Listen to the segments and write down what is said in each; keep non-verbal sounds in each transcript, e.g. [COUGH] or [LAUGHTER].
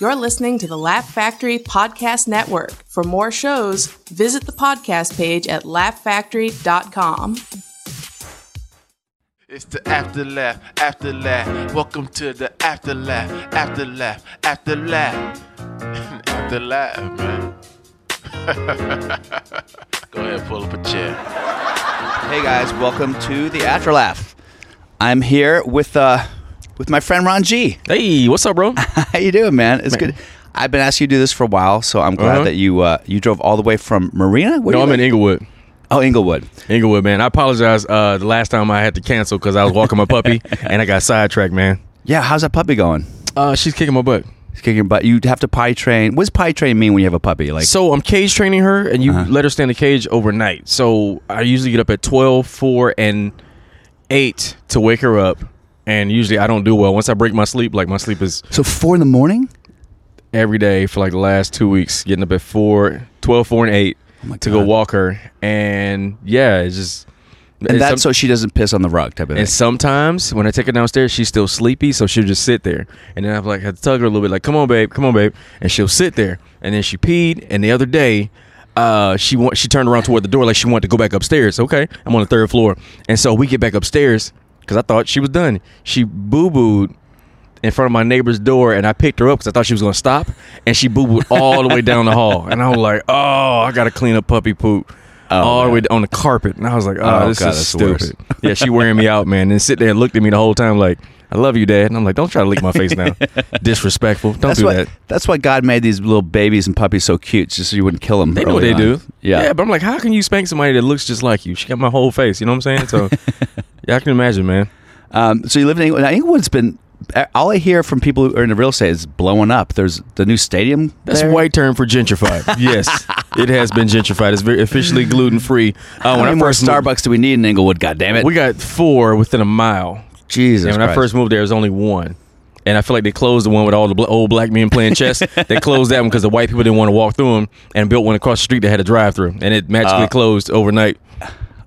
You're listening to the Laugh Factory Podcast Network. For more shows, visit the podcast page at laughfactory.com. It's the after laugh, after laugh. Welcome to the after laugh, after laugh, after laugh, [LAUGHS] after laugh, man. [LAUGHS] Go ahead, pull up a chair. Hey guys, welcome to the Afterlaugh. I'm here with uh with my friend Ron G. Hey, what's up, bro? [LAUGHS] How you doing, man? It's good. I've been asking you to do this for a while, so I'm glad Uh-huh. that you uh, you drove all the way from Marina. Where no, I'm in? Inglewood. Oh, Inglewood. Inglewood, man. I apologize. Uh, the last time I had to cancel because I was walking my puppy [LAUGHS] and I got sidetracked, man. Yeah, how's that puppy going? Uh, she's kicking my butt. It's kicking your butt. You have to potty train. What does potty train mean when you have a puppy? Like, So I'm cage training her, and you Uh-huh. let her stay in the cage overnight. So I usually get up at 12, 4, and 8 to wake her up. And usually I don't do well. Once I break my sleep, like my sleep is so four in the morning. every day for like the last two weeks, getting up at 4, 12, 4, and 8 Oh to go walk her. And yeah, it's just. And it's that's some- so she doesn't piss on the rug, type of thing. And sometimes when I take her downstairs, she's still sleepy, so she'll just sit there. And then I've like had to tug her a little bit, like, "Come on, babe, come on, babe," and she'll sit there. And then she peed. And the other day, uh, she wa- she turned around toward the door like she wanted to go back upstairs. Okay, I'm on the third floor, and so we get back upstairs because I thought she was done. She boo booed in front of my neighbor's door, and I picked her up because I thought she was gonna stop, and she boo booed all the way down the hall. And I was like, "Oh, I gotta clean up puppy poop." Oh, all the way on the carpet, and I was like, "Oh, Oh, this God, is stupid." yeah, she wearing me out, man. And sit there and looked at me the whole time like, "I love you, Dad." And I'm like, "Don't try to lick my face now, [LAUGHS] disrespectful. Don't that's do why. that." That's why God made these little babies and puppies so cute, just so you wouldn't kill them. They know what they do. Yeah. Yeah. but I'm like, how can you spank somebody that looks just like you? She got my whole face. You know what I'm saying? So, [LAUGHS] yeah, I can imagine, man. Um, so you live in Inglewood. Now, Inglewood's been. All I hear from people who are in the real estate is blowing up. There's the new stadium. That's there. a white term for gentrified. [LAUGHS] yes, it has been gentrified. It's very officially gluten free. Uh, How when many I more first moved- Starbucks do we need in Inglewood? God damn it! we got four within a mile. Jesus. And when I first moved there, there was only one. And I feel like they closed the one with all the bl- old black men playing chess. [LAUGHS] they closed that one because the white people didn't want to walk through them and built one across the street that had a drive through. And it magically Uh. closed overnight.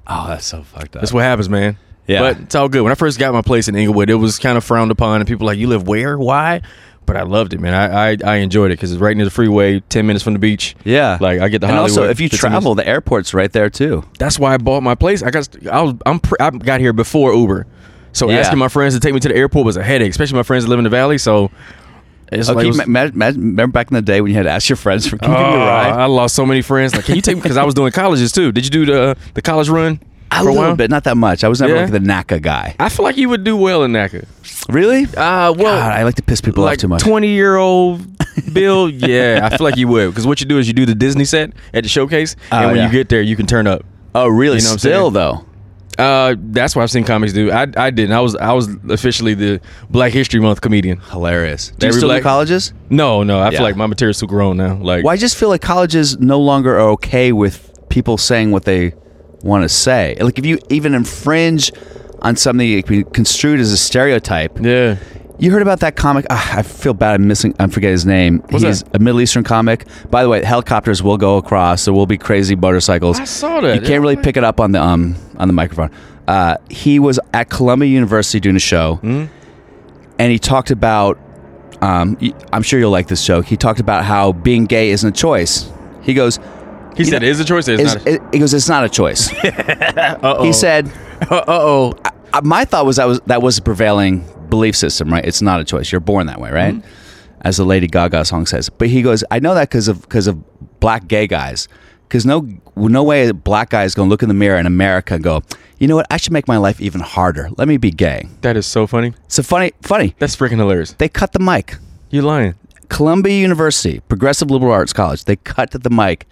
oh, that's so fucked up. That's what happens, man. Yeah. But it's all good. When I first got my place in Inglewood, it was kind of frowned upon. And people were like, you live where? Why? But I loved it, man. I I, I enjoyed it because it's right near the freeway, 10 minutes from the beach. yeah. Like, I get the. And also, if you 15 travel, the airport's right there too. That's why I bought my place. I got I was I'm pre- I got here before Uber, so Yeah. asking my friends to take me to the airport was a headache, especially my friends that live in the valley. So it's Okay, like was- ma- ma- remember back in the day when you had to ask your friends for can you give me a Oh, ride? I lost so many friends. Like, can you take me? Because I was doing colleges too. Did you do the uh, the college run A little while? bit, not that much. I was never Yeah? like the NACA guy. I feel like you would do well in NACA. Really? Uh, well, God, I like to piss people like off too much. twenty year old [LAUGHS] Bill. Yeah, I feel like you would because what you do is you do the Disney set at the showcase, Oh, and when yeah. you get there, you can turn up. oh, really? You know what I'm Still saying? though. Uh, that's what I've seen comics do. I I didn't. I was I was officially the Black History Month comedian. Hilarious. Do you Every still do black- colleges? No, no. I Yeah. feel like my material's too grown now. Like, Well, I just feel like colleges no longer are okay with people saying what they want to say. Like if you even infringe on something that can be construed as a stereotype. yeah. You heard about that comic? Ah, I feel bad. I'm missing. I forget his name. What's He's that? a Middle Eastern comic. By the way, helicopters will go across. There will be crazy motorcycles. I saw that. You can't really pick it up on the um on the microphone. Uh, he was at Columbia University doing a show, Hmm? and he talked about. Um, I'm sure you'll like this joke. He talked about how being gay isn't a choice. He goes, He said, know, "Is a choice? Is, not." it, he goes, it's not a choice. [LAUGHS] He said, [LAUGHS] Uh oh. my thought was that was that was a prevailing belief system, right? It's not a choice. You're born that way, right? Mm-hmm. As the Lady Gaga song says. But he goes, I know that because of because of black gay guys. Because no no way a black guy is going to look in the mirror in America and go, you know what? I should make my life even harder. Let me be gay. That is so funny. So funny, funny. That's freaking hilarious. They cut the mic. You're lying? Columbia University, Progressive Liberal Arts College. They cut the mic.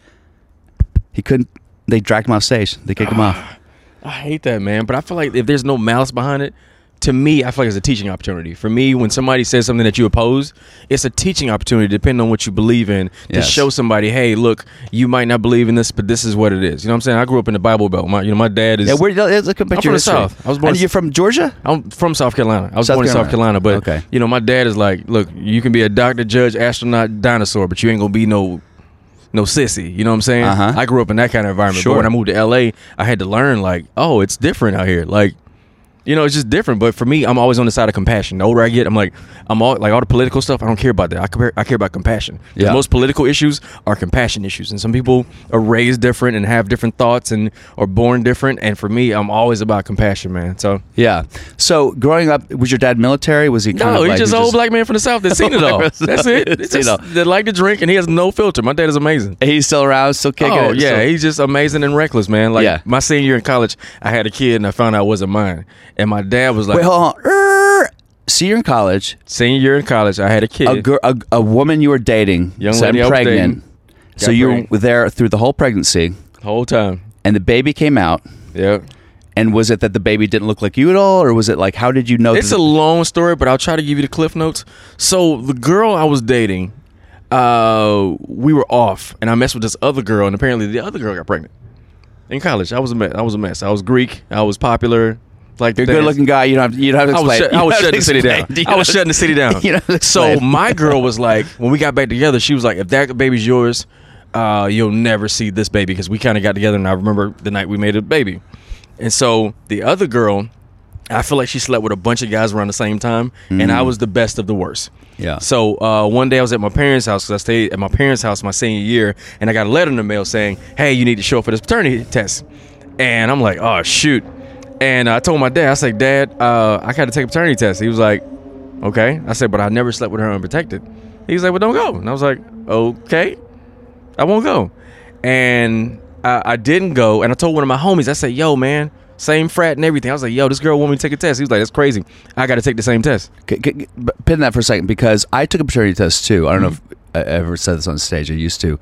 He couldn't. They dragged him off stage. They kicked him off. [SIGHS] I hate that, man. But I feel like if there's no malice behind it, to me, I feel like it's a teaching opportunity. For me, when somebody says something that you oppose, it's a teaching opportunity, depending on what you believe in, to Yes. show somebody, hey, look, you might not believe in this, but this is what it is. You know what I'm saying? I grew up in the Bible Belt. My, you know, my dad is. Yeah, where, let's look at I'm your from the history. South. I was born And in- you're from Georgia? I'm from South Carolina. I was South born in South Carolina. Carolina, but Okay. you know, my dad is like, look, you can be a doctor, judge, astronaut, dinosaur, but you ain't gonna be no no sissy. You know what I'm saying? Uh-huh. I grew up in that kind of environment. Sure. But when I moved to LA, I had to learn like, oh, it's different out here. Like You know, it's just different. But for me, I'm always on the side of compassion. The older I get, I'm like, I'm all like all the political stuff. I don't care about that. I care, I care about compassion. Yeah. Most political issues are compassion issues, and some people are raised different and have different thoughts and are born different. And for me, I'm always about compassion, man. So Yeah. So growing up, was your dad military? Was he no, he's like just an old black man from the south that's seen it all. [LAUGHS] That's it. It's Seen it all. just, like to drink, and he has no filter. My dad is amazing. He's still around, still kicking Oh it. yeah, still- he's just amazing and reckless, man. Like Yeah. my senior year in college, I had a kid and I found out it wasn't mine, and my dad was like, Wait, hold on. Er, you're in college. senior year in college, I had a kid. A, girl, a, a woman you were dating, Young said lady I was pregnant. dating, So got you were there through the whole pregnancy, the whole time. and the baby came out. Yeah. And was it that the baby didn't look like you at all, or was it like how did you know? It's that a long story, but I'll try to give you the cliff notes. So the girl I was dating, uh, we were off, and I messed with this other girl, and apparently the other girl got pregnant in college. I was a mess. I was a mess. I was Greek. I was popular. Like You're a good-looking guy. You don't have. You don't have to I was, explain. shut, I was shutting the city down. [LAUGHS] explain. I was shutting the city down. [LAUGHS] You to so my girl was like, when we got back together, she was like, if that baby's yours, uh, you'll never see this baby because we kind of got together, and I remember the night we made a baby. And so the other girl, I feel like she slept with a bunch of guys around the same time, and I was the best of the worst. Yeah. So uh, one day I was at my parents' house because I stayed at my parents' house my senior year, and I got a letter in the mail saying, "Hey, you need to show up for this paternity test." And I'm like, "Oh shoot!" And I told my dad, I said, "Dad, uh, I got to take a paternity test." He was like, "Okay." I said, "But I never slept with her unprotected." He was like, "Well, don't go." And I was like, "Okay, I won't go." And I, I didn't go, and I told one of my homies, I said, "Yo, man." Same frat and everything. I was like, "Yo, this girl want me to take a test." He was like, "That's crazy. I got to take the same test." Pin that for a second because I took a paternity test too. I don't know Mm-hmm. if I ever said this on stage. I used to,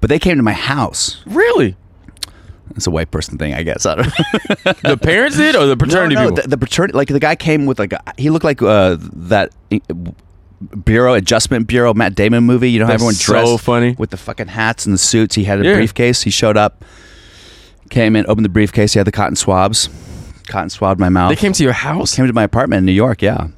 but they came to my house. Really? It's a white person thing, I guess. [LAUGHS] I don't [LAUGHS] The parents did, or the paternity no, no? The, the paternity, like the guy came with like a, he looked like uh, that uh, bureau adjustment bureau Matt Damon movie. You know, everyone so funny. with the fucking hats and the suits. He had a Yeah. briefcase. He showed up, came in, opened the briefcase. He had the cotton swabs, cotton swabbed my mouth. They came to your house. came to my apartment in New York. Yeah.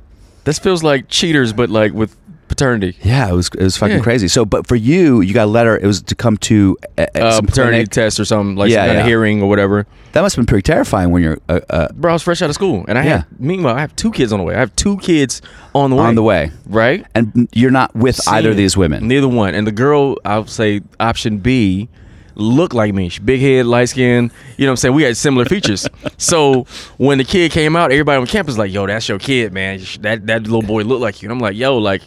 This feels like cheaters, but like with paternity. Yeah, it was it was fucking Yeah. crazy. So, but for you, you got a letter. It was to come to a, a- Uh, paternity clinic. test or something like Yeah, some yeah. hearing or whatever. That must have been pretty terrifying when you're uh, uh, Bro, I was fresh out of school, and I Yeah. had. Meanwhile, I have two kids on the way. I have two kids on the way. on the way, right? and you're not with either of these women. Neither one. And the girl, I'll say option B, looked like me. She big head, light skin. You know what I'm saying? We had similar features. [LAUGHS] so when the kid came out, everybody on campus was like, "Yo, that's your kid, man. That that little boy looked like you." And I'm like, "Yo, like."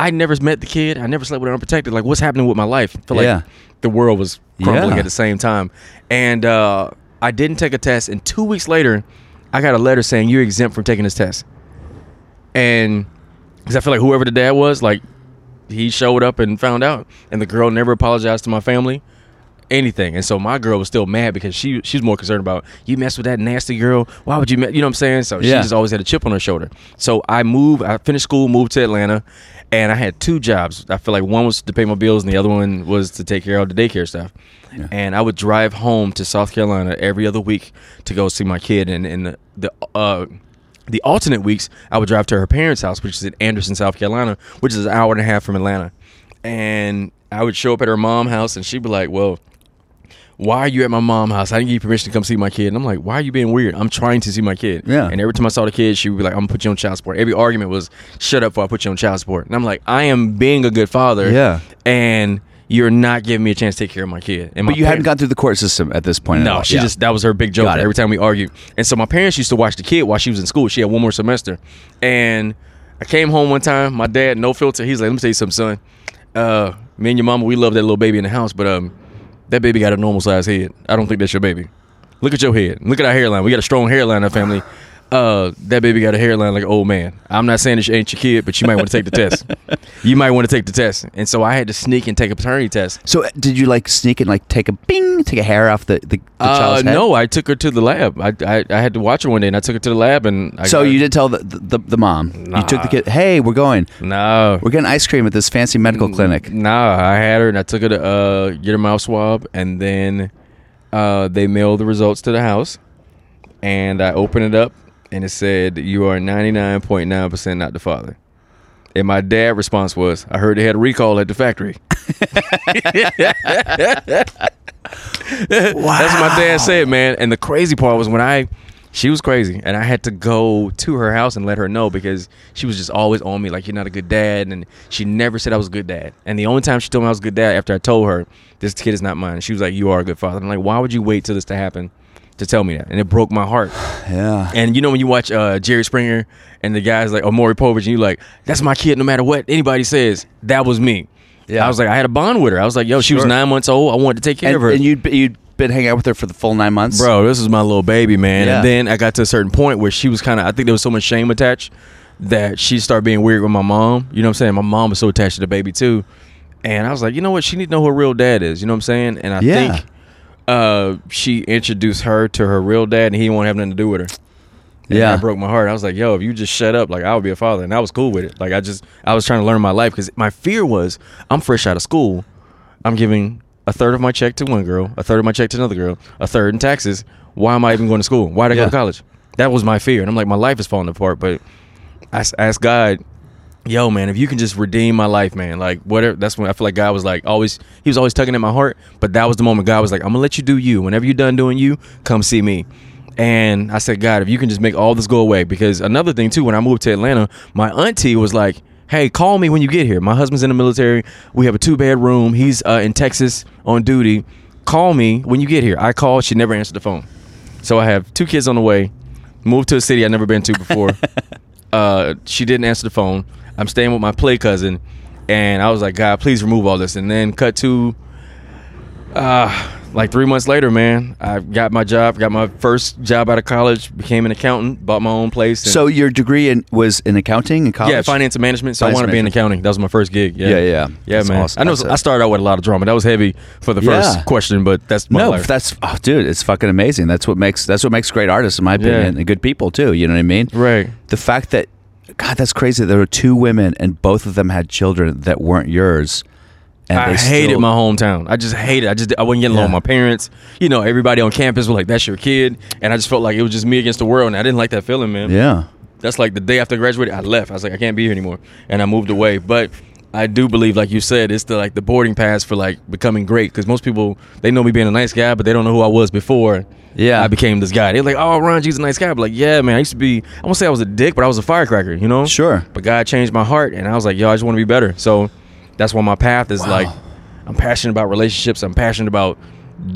I never met the kid. I never slept with her unprotected. Like, what's happening with my life? I feel like Yeah. the world was crumbling Yeah. at the same time. And uh, I didn't take a test. And two weeks later, I got a letter saying you're exempt from taking this test. And because I feel like whoever the dad was, like he showed up and found out, and the girl never apologized to my family, anything. And so my girl was still mad because she she's more concerned about you mess with that nasty girl. Why would you? Me-? You know what I'm saying? So she just always had a chip on her shoulder. So I moved. I finished school, moved to Atlanta, and I had two jobs. I feel like one was to pay my bills, and the other one was to take care of the daycare stuff. And I would drive home to South Carolina every other week to go see my kid, and and the, the uh the alternate weeks, I would drive to her parents' house, which is in Anderson, South Carolina, which is an hour and a half from Atlanta. And I would show up at her mom's house, and she'd be like, "Well, why are you at my mom's house? I didn't give you permission to come see my kid." And I'm like, "Why are you being weird? I'm trying to see my kid." Yeah. And every time I saw the kid, she would be like, "I'm gonna put you on child support." Every argument was, "Shut up, before I put you on child support." And I'm like, "I am being a good father." Yeah. And you're not giving me a chance to take care of my kid. And my but you hadn't gone through the court system at this point. no, she Yeah. just that was her big joke every time we argued. And so my parents used to watch the kid while she was in school. She had one more semester. And I came home one time, my dad, no filter, he's like, Let me tell you something, son. Uh, me and your mama, we love that little baby in the house, but um that baby got a normal size head. I don't think that's your baby. Look at your head. Look at our hairline. We got a strong hairline in our family. Uh, that baby got a hairline like an old man. I'm not saying this ain't your kid, but you might want to take the test. [LAUGHS] You might want to take the test. And so I had to sneak and take a paternity test. So uh, did you like sneak and like take a bing, take a hair off the the, the Uh, child's head? no, I took her to the lab. I, I I had to watch her one day, and I took her to the lab, and I So got- you did tell the the, the mom. You took the kid. Hey, we're going. no, We're getting ice cream at this fancy medical clinic. Nah, I had her, and I took her to uh, get her mouth swab, and then uh, they mailed the results to the house, and I opened it up, and it said you are ninety nine point nine percent not the father. And my dad response was, "I heard they had a recall at the factory." [LAUGHS] That's what my dad said, man. And the crazy part was when I She was crazy, and I had to go to her house and let her know because she was just always on me like you're not a good dad, and she never said I was a good dad. And the only time she told me I was a good dad after I told her this kid is not mine, she was like, "You are a good father." I'm like, "Why would you wait till this to happen to tell me that?" And it broke my heart. [SIGHS] Yeah. And you know when you watch uh, Jerry Springer and the guys like Maury Povich, and you like, "That's my kid," no matter what anybody says. That was me. Yeah. I was like, I had a bond with her. I was like, yo, she was nine months old. I wanted to take care And, of her. and you'd you'd been hanging out with her for the full nine months, Bro, this was my little baby, man. Yeah. And then I got to a certain point where she was kind of, I think there was so much shame attached that she started being weird with my mom. You know what I'm saying? My mom was so attached to the baby too. And I was like, you know what? She need to know who her real dad is. You know what I'm saying? And I Yeah. think uh, she introduced her to her real dad and he won't have nothing to do with her. And Yeah. that broke my heart. I was like, yo, if you just shut up, like I would be a father. And I was cool with it. Like I just, I was trying to learn my life because my fear was I'm fresh out of school. I'm giving a third of my check to one girl, a third of my check to another girl, a third in taxes. Why am I even going to school? Why did I Yeah. go to college? That was my fear. And I'm like, my life is falling apart. But I asked God, yo, man, if you can just redeem my life, man, like whatever. That's when I feel like God was like always, he was always tugging at my heart. But that was the moment God was like, I'm gonna let you do you. Whenever you're done doing you, come see me. And I said, God, if you can just make all this go away, because another thing too, when I moved to Atlanta, my auntie was like, Hey, call me when you get here. My husband's in the military. We have a two bedroom. He's uh, in Texas on duty. Call me when you get here. I called. She never answered the phone. So I have two kids on the way. Moved to a city I've never been to before. [LAUGHS] uh, she didn't answer the phone. I'm staying with my play cousin, and I was like, God, please remove all this. And then cut to, uh, like three months later, man, I got my job, got my first job out of college, became an accountant, bought my own place. and- So your degree in, was in accounting in college? yeah, finance and management. So Finance I want to be in accounting. That was my first gig. Yeah, Yeah, yeah. yeah, That's man. awesome. I know I started out with a lot of drama. That was heavy for the first Yeah. question, but that's my No, life. that's oh, dude, it's fucking amazing. That's what makes that's what makes great artists, in my opinion, Yeah. and good people too. You know what I mean? right. The fact that, God, that's crazy. There were two women, and both of them had children that weren't yours. And I hated still- my hometown. I just hated. it. I just I wasn't getting along Yeah. with my parents. You know, everybody on campus was like, "That's your kid," and I just felt like it was just me against the world, and I didn't like that feeling, man. Yeah. That's like the day after I graduated, I left. I was like, I can't be here anymore, and I moved away. But I do believe, like you said, it's the like the boarding pass for like becoming great. Because most people they know me being a nice guy, but they don't know who I was before. Yeah. I became this guy. They're like, "Oh, Ron G's a nice guy." But like, yeah, man, I used to be. I won't say I was a dick, but I was a firecracker. You know? Sure. But God changed my heart, and I was like, "Yo, I just want to be better." So that's why my path is Wow. like, I'm passionate about relationships. I'm passionate about.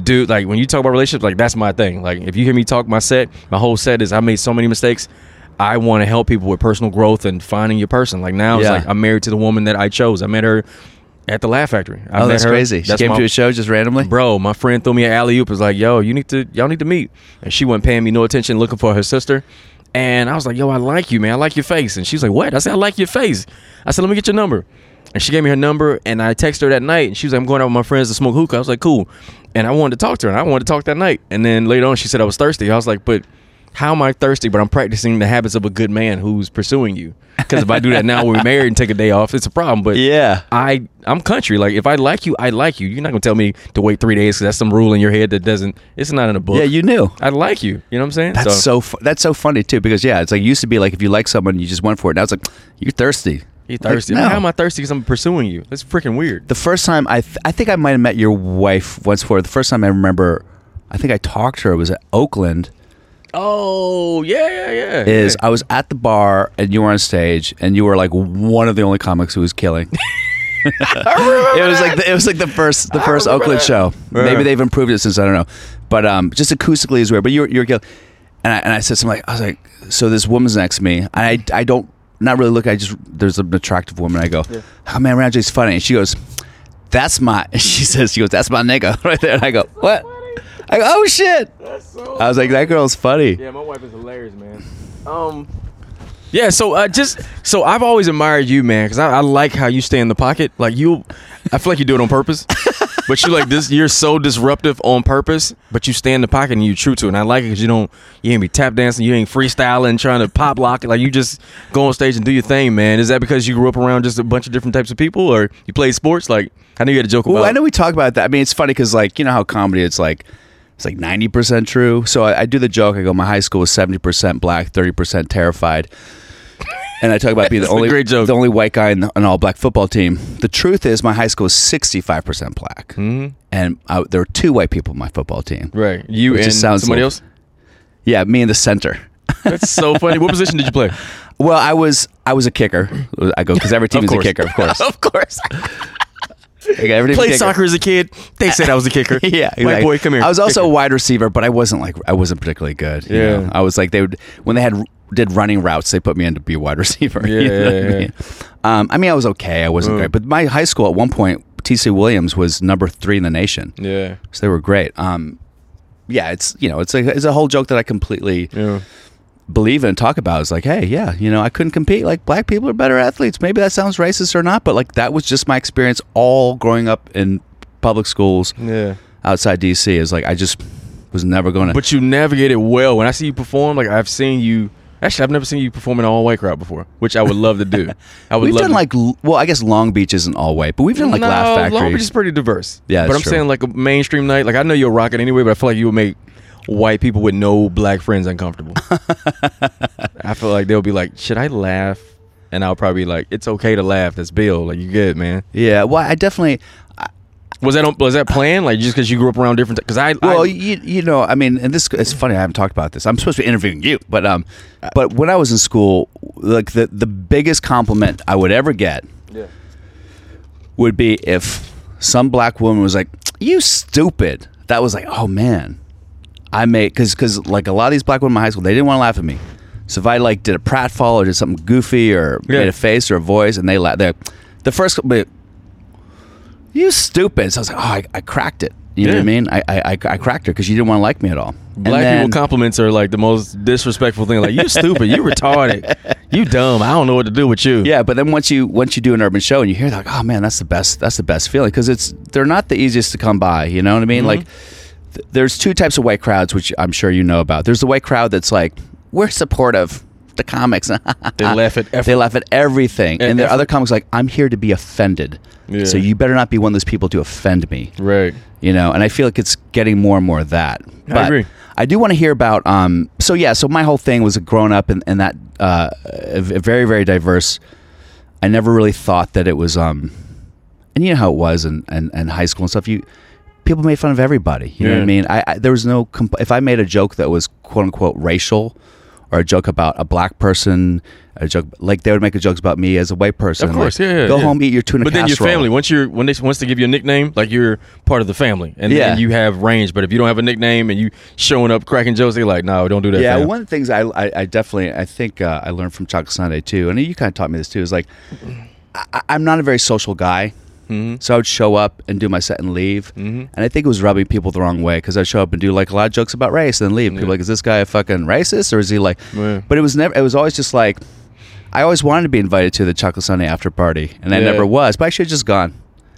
Dude, like when you talk about relationships, like that's my thing. Like if you hear me talk my set, my whole set is I made so many mistakes. I want to help people with personal growth and finding your person. Like now, it's like I'm married to the woman that I chose. I met her at the Laugh Factory. I Oh, that's her- crazy. She That's came my- to a show just randomly. Bro, my friend threw me an alley oop. Was like, yo, you need to, y'all need to meet. And she wasn't paying me no attention, looking for her sister. And I was like, yo, I like you, man. I like your face. And she's like, what? I said, I like your face. I said, let me get your number. And she gave me her number, and I texted her that night. And she was like, I'm going out with my friends to smoke hookah. I was like, cool. And I wanted to talk to her, and I wanted to talk that night. And then later on, she said I was thirsty. I was like, but how am I thirsty? But I'm practicing the habits of a good man who's pursuing you. Because if I do that now we're [LAUGHS] married and take a day off, it's a problem. But Yeah. I I'm country. Like if I like you, I like you. You're not gonna tell me to wait three days because that's some rule in your head that doesn't. It's not in a book. Yeah, you knew. I like you. You know what I'm saying? That's so, fu- that's so funny too because yeah, it's like it used to be like if you like someone you just went for it. Now it's like [SNIFFS] you're thirsty. you Like, thirsty. no. How am I thirsty? Because I'm pursuing you. That's freaking weird. The first time I th- I think I might have met your wife once before. The first time I remember, I think I talked to her was at Oakland. Oh yeah, yeah, yeah. Is yeah. I was at the bar and you were on stage and you were like one of the only comics who was killing. [LAUGHS] [LAUGHS] it was like the, it was like the first the first Oakland that. show. Yeah. Maybe they've improved it since I don't know, but um, just acoustically is weird. But you're you're killing. And I, and I said something like I was like, so this woman's next to me. And I I don't not really look. I just there's an attractive woman. I go, oh man, Ron G's funny. And she goes, that's my. [LAUGHS] She says she goes, that's my nigga right there. And I go, what? I go, oh shit. I was like, that girl's funny. Yeah, my wife is hilarious, man. Um, yeah. So uh, just so I've always admired you, man, because I, I like how you stay in the pocket. Like you, I feel like you do it on purpose. [LAUGHS] but you're like this. You're so disruptive on purpose, but you stay in the pocket and you're true to it. And I like it because you don't. You ain't be tap dancing. You ain't freestyling, trying to pop lock it. Like you just go on stage and do your thing, man. Is that because you grew up around just a bunch of different types of people, or you played sports? Like I know you had a joke about. Well, I know we talk about that. I mean, it's funny because, like, you know how comedy, it's like, it's like ninety percent true. So I, I do the joke. I go, my high school was seventy percent black, thirty percent terrified. And I talk about being the [LAUGHS] only the only white guy in the, an all black football team. The truth is, my high school was sixty five percent black, Mhm. and I, there were two white people in my football team. Right. You and somebody so- else. Yeah, me in the center. [LAUGHS] That's so funny. What position did you play? Well, I was I was a kicker. I go because every [LAUGHS] team is a kicker, of course. of course. Team's a Played kicker. soccer as a kid. They said I was a kicker. [LAUGHS] yeah, exactly. boy, come here. I was also a wide receiver, but I wasn't like I wasn't particularly good. you Yeah. know? I was like they would when they had did running routes, they put me in to be a wide [LAUGHS] receiver. you Yeah, know what yeah, I mean? Um, I mean, I was okay. I wasn't Mm. great, but my high school at one point, TC Williams was number three in the nation, Yeah. so they were great. Um, yeah, it's you know, it's a it's a whole joke that I completely Yeah. Believe in and talk about. is like, hey, yeah, you know, I couldn't compete. Like black people are better athletes. Maybe that sounds racist or not, but like that was just my experience all growing up in public schools Yeah. outside DC. Is like I just was never going to. But you navigate it well. When I see you perform, like I've seen you. Actually, I've never seen you perform in an all white crowd before, which I would love to do. [LAUGHS] I would We've love done to- like well, I guess Long Beach isn't all white, but we've done like no, Laugh Factory. Long Beach is pretty diverse. Yeah, but I'm true. saying like a mainstream night. Like I know you'll rock it anyway, but I feel like you would make white people with no black friends uncomfortable. I feel like they'll be like, "Should I laugh?" And I'll probably be like, "It's okay to laugh. That's Bill. Like you good, man." yeah, well, I definitely. Was that on, was that planned? Like just because you grew up around different? Because I Well, I, you, you know, I mean, and this it's funny. I haven't talked about this. I'm supposed to be interviewing you, but um, but when I was in school, like the the biggest compliment I would ever get Yeah. would be if some black woman was like, "You stupid." That was like, "Oh man." I made because because like a lot of these black women in my high school, they didn't want to laugh at me. So if I like did a pratfall or did something goofy or Yeah. made a face or a voice, and they laugh, they the first you stupid. So I was like, oh, I, I cracked it. You know what I Yeah. mean? I I, I, I cracked her because you didn't want to like me at all. And Black then- people compliments are like the most disrespectful thing. Like you stupid, you retarded, you dumb. I don't know what to do with you. Yeah, but then once you once you do an urban show and you hear that, like, oh man, that's the best. That's the best feeling because it's they're not the easiest to come by. You know what I mean? Mm-hmm. Like, th- there's two types of white crowds, which I'm sure you know about. There's the white crowd that's like, we're supportive. The comics, [LAUGHS] They laugh at effort. they laugh at everything, At and there are other comics like, I'm here to be offended. Yeah. So you better not be one of those people to offend me. Right. you know and i feel like it's getting more and more of that but agree. i do want to hear about um so yeah so my whole thing was growing up in, in that uh a v- a very very diverse i never really thought that it was um and you know how it was in, in, in high school and stuff you people made fun of everybody you know what i mean I, I there was no comp- if i made a joke that was quote unquote racial or a joke about a black person a joke like they would make a jokes about me as a white person Of like, course, yeah, yeah. go yeah. home eat your tuna But then your family, once you're when they once they give you a nickname, like you're part of the family, and Yeah. then you have range. But if you don't have a nickname and you showing up cracking jokes, they're like, no, don't do that. Yeah, fam." one of the things I, I, I definitely I think uh, I learned from Chocolate Sunday too, and you kind of taught me this too. Is like I, I'm not a very social guy, Mm-hmm. so I would show up and do my set and leave, and I think it was rubbing people the wrong way because I'd show up and do like a lot of jokes about race and then leave. People Yeah. like, is this guy a fucking racist or is he like? Yeah. But it was never. It was always just like. I always wanted to be invited to the Chocolate Sunday after party, and I Yeah. never was. But I should have just gone.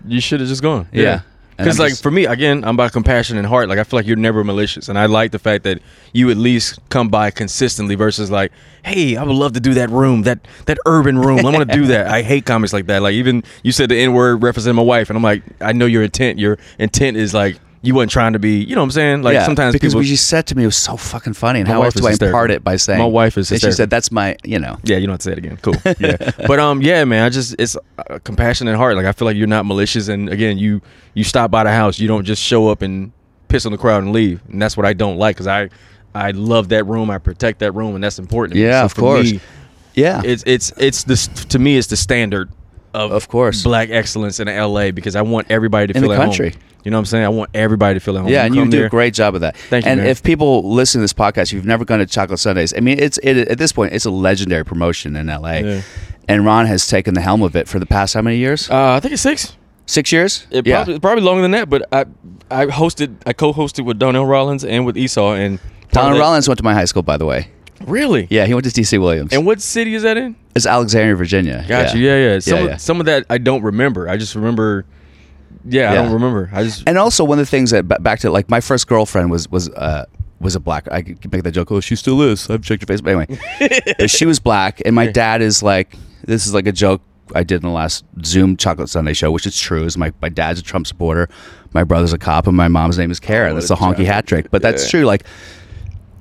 you should have just gone. Yeah. Because like just- for me, again, I'm about compassion and heart. Like I feel like you're never malicious, and I like the fact that you at least come by consistently versus like, hey, I would love to do that room, that that urban room. I want to do that. I hate comments like that. Like even you said the N word referencing my wife, and I'm like, I know your intent. Your intent is like you weren't trying to be. You know what I'm saying? Like yeah, sometimes because people. what you said to me was so fucking funny, and how else do I impart it by saying? My wife is And she said, "That's my, you know." Yeah, you don't have to say it again. Cool. [LAUGHS] Yeah, but um, yeah, man, I just it's uh, compassion and heart. Like I feel like you're not malicious, and again, you you stop by the house. You don't just show up and piss on the crowd and leave, and that's what I don't like because I I love that room. I protect that room, and that's important. Yeah, So of course. me, Yeah, it's it's it's this to me. It's the standard of Of course. black excellence in L.A. because I want everybody to In feel the at home. You know what I'm saying? I want everybody to feel at home. Yeah, and you do there- a great job of that. Thank you, And man. if people listen to this podcast, you've never gone to Chocolate Sundays. I mean, it's it, at this point, it's a legendary promotion in LA. Yeah. And Ron has taken the helm of it for the past how many years? Uh, I think it's six. Six years. It yeah. probably probably longer than that, but I I hosted I co-hosted with Donnell Rawlings and with Esau and Donnell Rawlings went to my high school, by the way. Really? Yeah, he went to TC Williams. And what city is that in? it's Alexandria, Virginia. Got you. Yeah, yeah. Some Yeah, of, some of that I don't remember. I just remember. Yeah, I don't remember. I just And also, one of the things that back to like my first girlfriend was was uh, was a black. I could make that joke. Oh, she still is. I've checked her face. But anyway, [LAUGHS] she was black, and my dad is like. This is like a joke I did in the last Zoom Chocolate Sunday show, which is true. Is my my dad's a Trump supporter, my brother's a cop, and my mom's name is Karen. Oh, that's a honky tragic. hat trick. But that's Yeah. true. Like,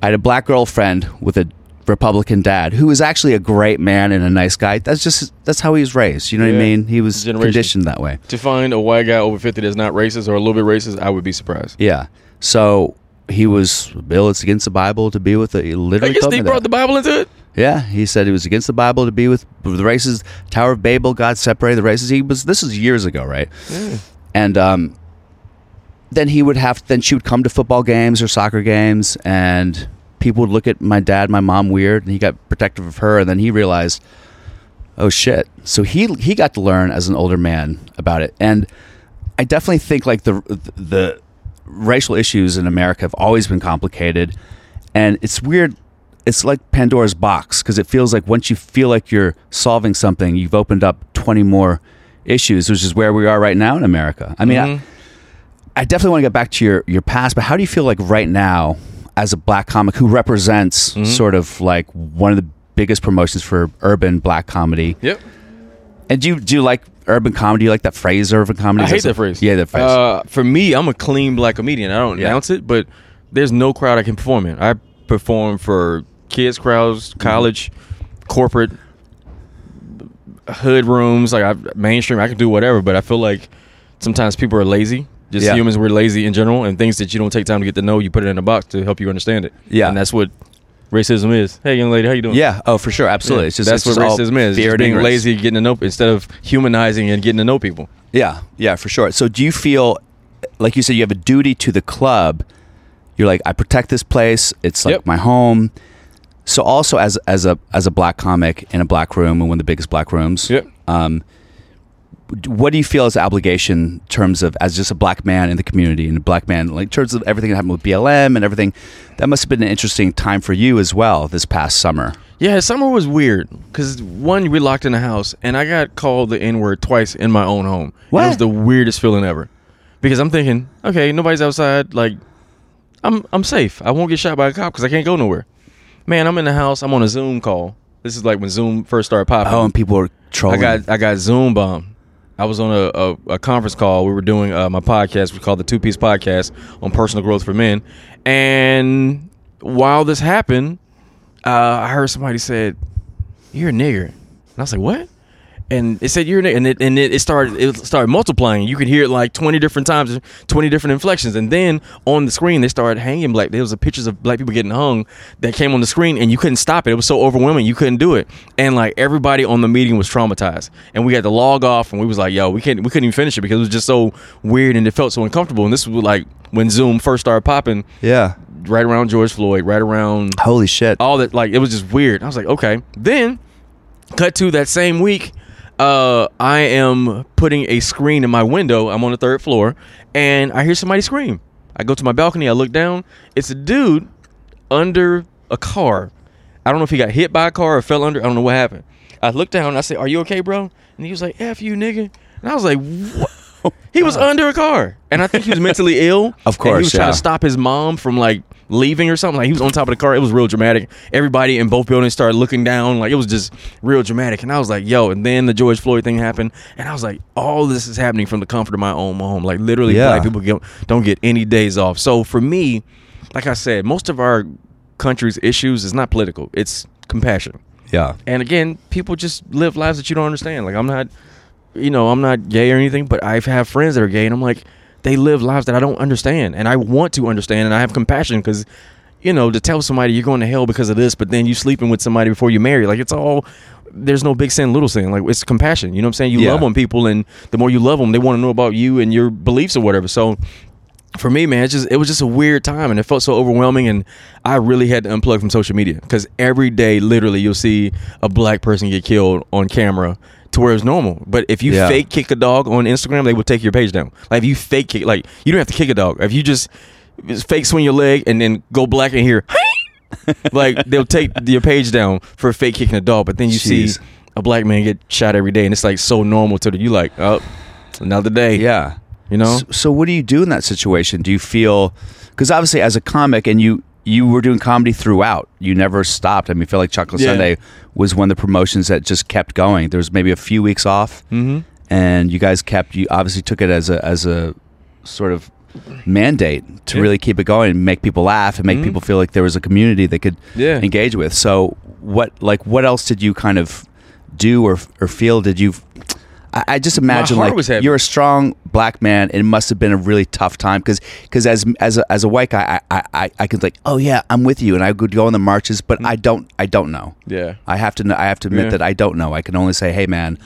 I had a black girlfriend with a Republican dad who was actually a great man and a nice guy. That's just that's how he was raised. You know what I Yeah. mean? He was Generation. conditioned that way. to find a white guy over fifty that's not racist or a little bit racist, I would be surprised. Yeah. So he was Bill. It's against the Bible to be with. A, he I literally guess told they me brought the Bible into it. Yeah, he said it was against the Bible to be with, with the races. Tower of Babel, God separated the races. He was. This is years ago, right? And um, then he would have. Then she would come to football games or soccer games, and people would look at my dad, my mom weird, and he got protective of her. And then he realized, oh shit. So he he got to learn as an older man about it, and I definitely think like the the racial issues in America have always been complicated, and it's weird. It's like Pandora's box because it feels like once you feel like you're solving something, you've opened up twenty more issues, which is where we are right now in America. I mean, I, mm-hmm. I definitely want to get back to your your past, but how do you feel like right now as a black comic who represents sort of like one of the biggest promotions for urban black comedy? Yep. And do you do you like urban comedy? Do you like that phrase, urban comedy? I Is hate that that phrase. Yeah, that phrase. Uh, for me, I'm a clean black comedian. I don't Yeah. announce it, but there's no crowd I can perform in. I perform for kids crowds, Mm-hmm. college, corporate, hood rooms, like I, mainstream. I can do whatever, but I feel like sometimes people are lazy. Just Yeah. humans, we're lazy in general, and things that you don't take time to get to know, you put it in a box to help you understand it. Yeah. and that's what racism is. Hey, young lady, how you doing? yeah. Oh, for sure. Absolutely. Yeah. It's just that's it's what just racism is. Just and being ignorance. lazy, getting to know instead of humanizing and getting to know people. Yeah, yeah, for sure. So do you feel like you said you have a duty to the club? You're like, I protect this place. It's like Yep. my home. So also as as a as a black comic in a black room in one of the biggest black rooms. Yep. Um, what do you feel is obligation in terms of as just a black man in the community and a black man like in terms of everything that happened with BLM and everything? That must have been an interesting time for you as well this past summer. Yeah, summer was weird because one, we locked in the house, and I got called the N word twice in my own home. What? It was the weirdest feeling ever. Because I'm thinking, okay, nobody's outside. Like, I'm I'm safe. I won't get shot by a cop because I can't go nowhere. Man, I'm in the house. I'm on a Zoom call. This is like when Zoom first started popping. Oh, and people were I got I got Zoom bombed. I was on a, a, a conference call. We were doing uh, my podcast. We called the Two Piece Podcast on personal growth for men. And while this happened, uh, I heard somebody said, "You're a nigger," and I was like, "What?" And it said you're a and it and it, it started it started multiplying. You could hear it like twenty different times, twenty different inflections, and then on the screen they started hanging black. There was a pictures of black people getting hung that came on the screen, and you couldn't stop it. It was so overwhelming, you couldn't do it. And like everybody on the meeting was traumatized, and we had to log off, and we was like, "Yo, we can't, we couldn't even finish it because it was just so weird and it felt so uncomfortable." And this was like when Zoom first started popping, yeah. right around George Floyd, right around Holy shit. all that like it was just weird. I was like, okay. Then cut to that same week, uh, I am putting a screen in my window. I'm on the third floor, and I hear somebody scream. I go to my balcony. I look down. It's a dude under a car. I don't know if he got hit by a car or fell under. I don't know what happened. I looked down. And I said, "Are you okay, bro?" And he was like, "F you, nigga." And I was like, "What?" He was uh-huh. under a car, and I think he was mentally [LAUGHS] ill. Of And course, he was trying yeah. to stop his mom from like leaving or something. Like he was on top of the car. It was real dramatic. Everybody in both buildings started looking down. Like it was just real dramatic. And I was like, yo. And then the George Floyd thing happened, and I was like, all this is happening from the comfort of my own home. Like literally, Yeah. black people get, don't get any days off. So for me, like I said, most of our country's issues is not political. It's compassion. yeah. And again, people just live lives that you don't understand. Like I'm not, you know, I'm not gay or anything, but I have friends that are gay, and I'm like, they live lives that I don't understand, and I want to understand, and I have compassion because, you know, to tell somebody you're going to hell because of this, but then you sleeping with somebody before you marry, like it's all. There's no big sin, little sin. Like it's compassion. You know what I'm saying? You Yeah. love on people, and the more you love them, they want to know about you and your beliefs or whatever. So for me, man, it's just it was just a weird time, and it felt so overwhelming, and I really had to unplug from social media because every day, literally, you'll see a black person get killed on camera to where it's normal. But if you Yeah. fake kick a dog on Instagram, they will take your page down. Like if you fake kick, like you don't have to kick a dog. If you just fake swing your leg and then go black in here, [LAUGHS] like they'll take your page down for fake kicking a dog. But then you Jeez. see a black man get shot every day, and it's like so normal to the you like, oh, another day. Yeah. You know? So, so what do you do in that situation? Do you feel because obviously as a comic and you you were doing comedy throughout. You never stopped. I mean, I feel like Chocolate Yeah. Sunday was one of the promotions that just kept going. There was maybe a few weeks off, Mm-hmm. and you guys kept. You obviously took it as a as a sort of mandate to Yeah. really keep it going and make people laugh and make Mhm. people feel like there was a community they could Yeah. engage with. So what like what else did you kind of do or or feel? Did you? I, I just imagine like you're a strong black man. It must have been a really tough time because because as as a, as a white guy, I, I I could like oh yeah I'm with you and I would go on the marches, but mm. I don't I don't know. Yeah. I have to know, I have to admit Yeah. that I don't know. I can only say hey man,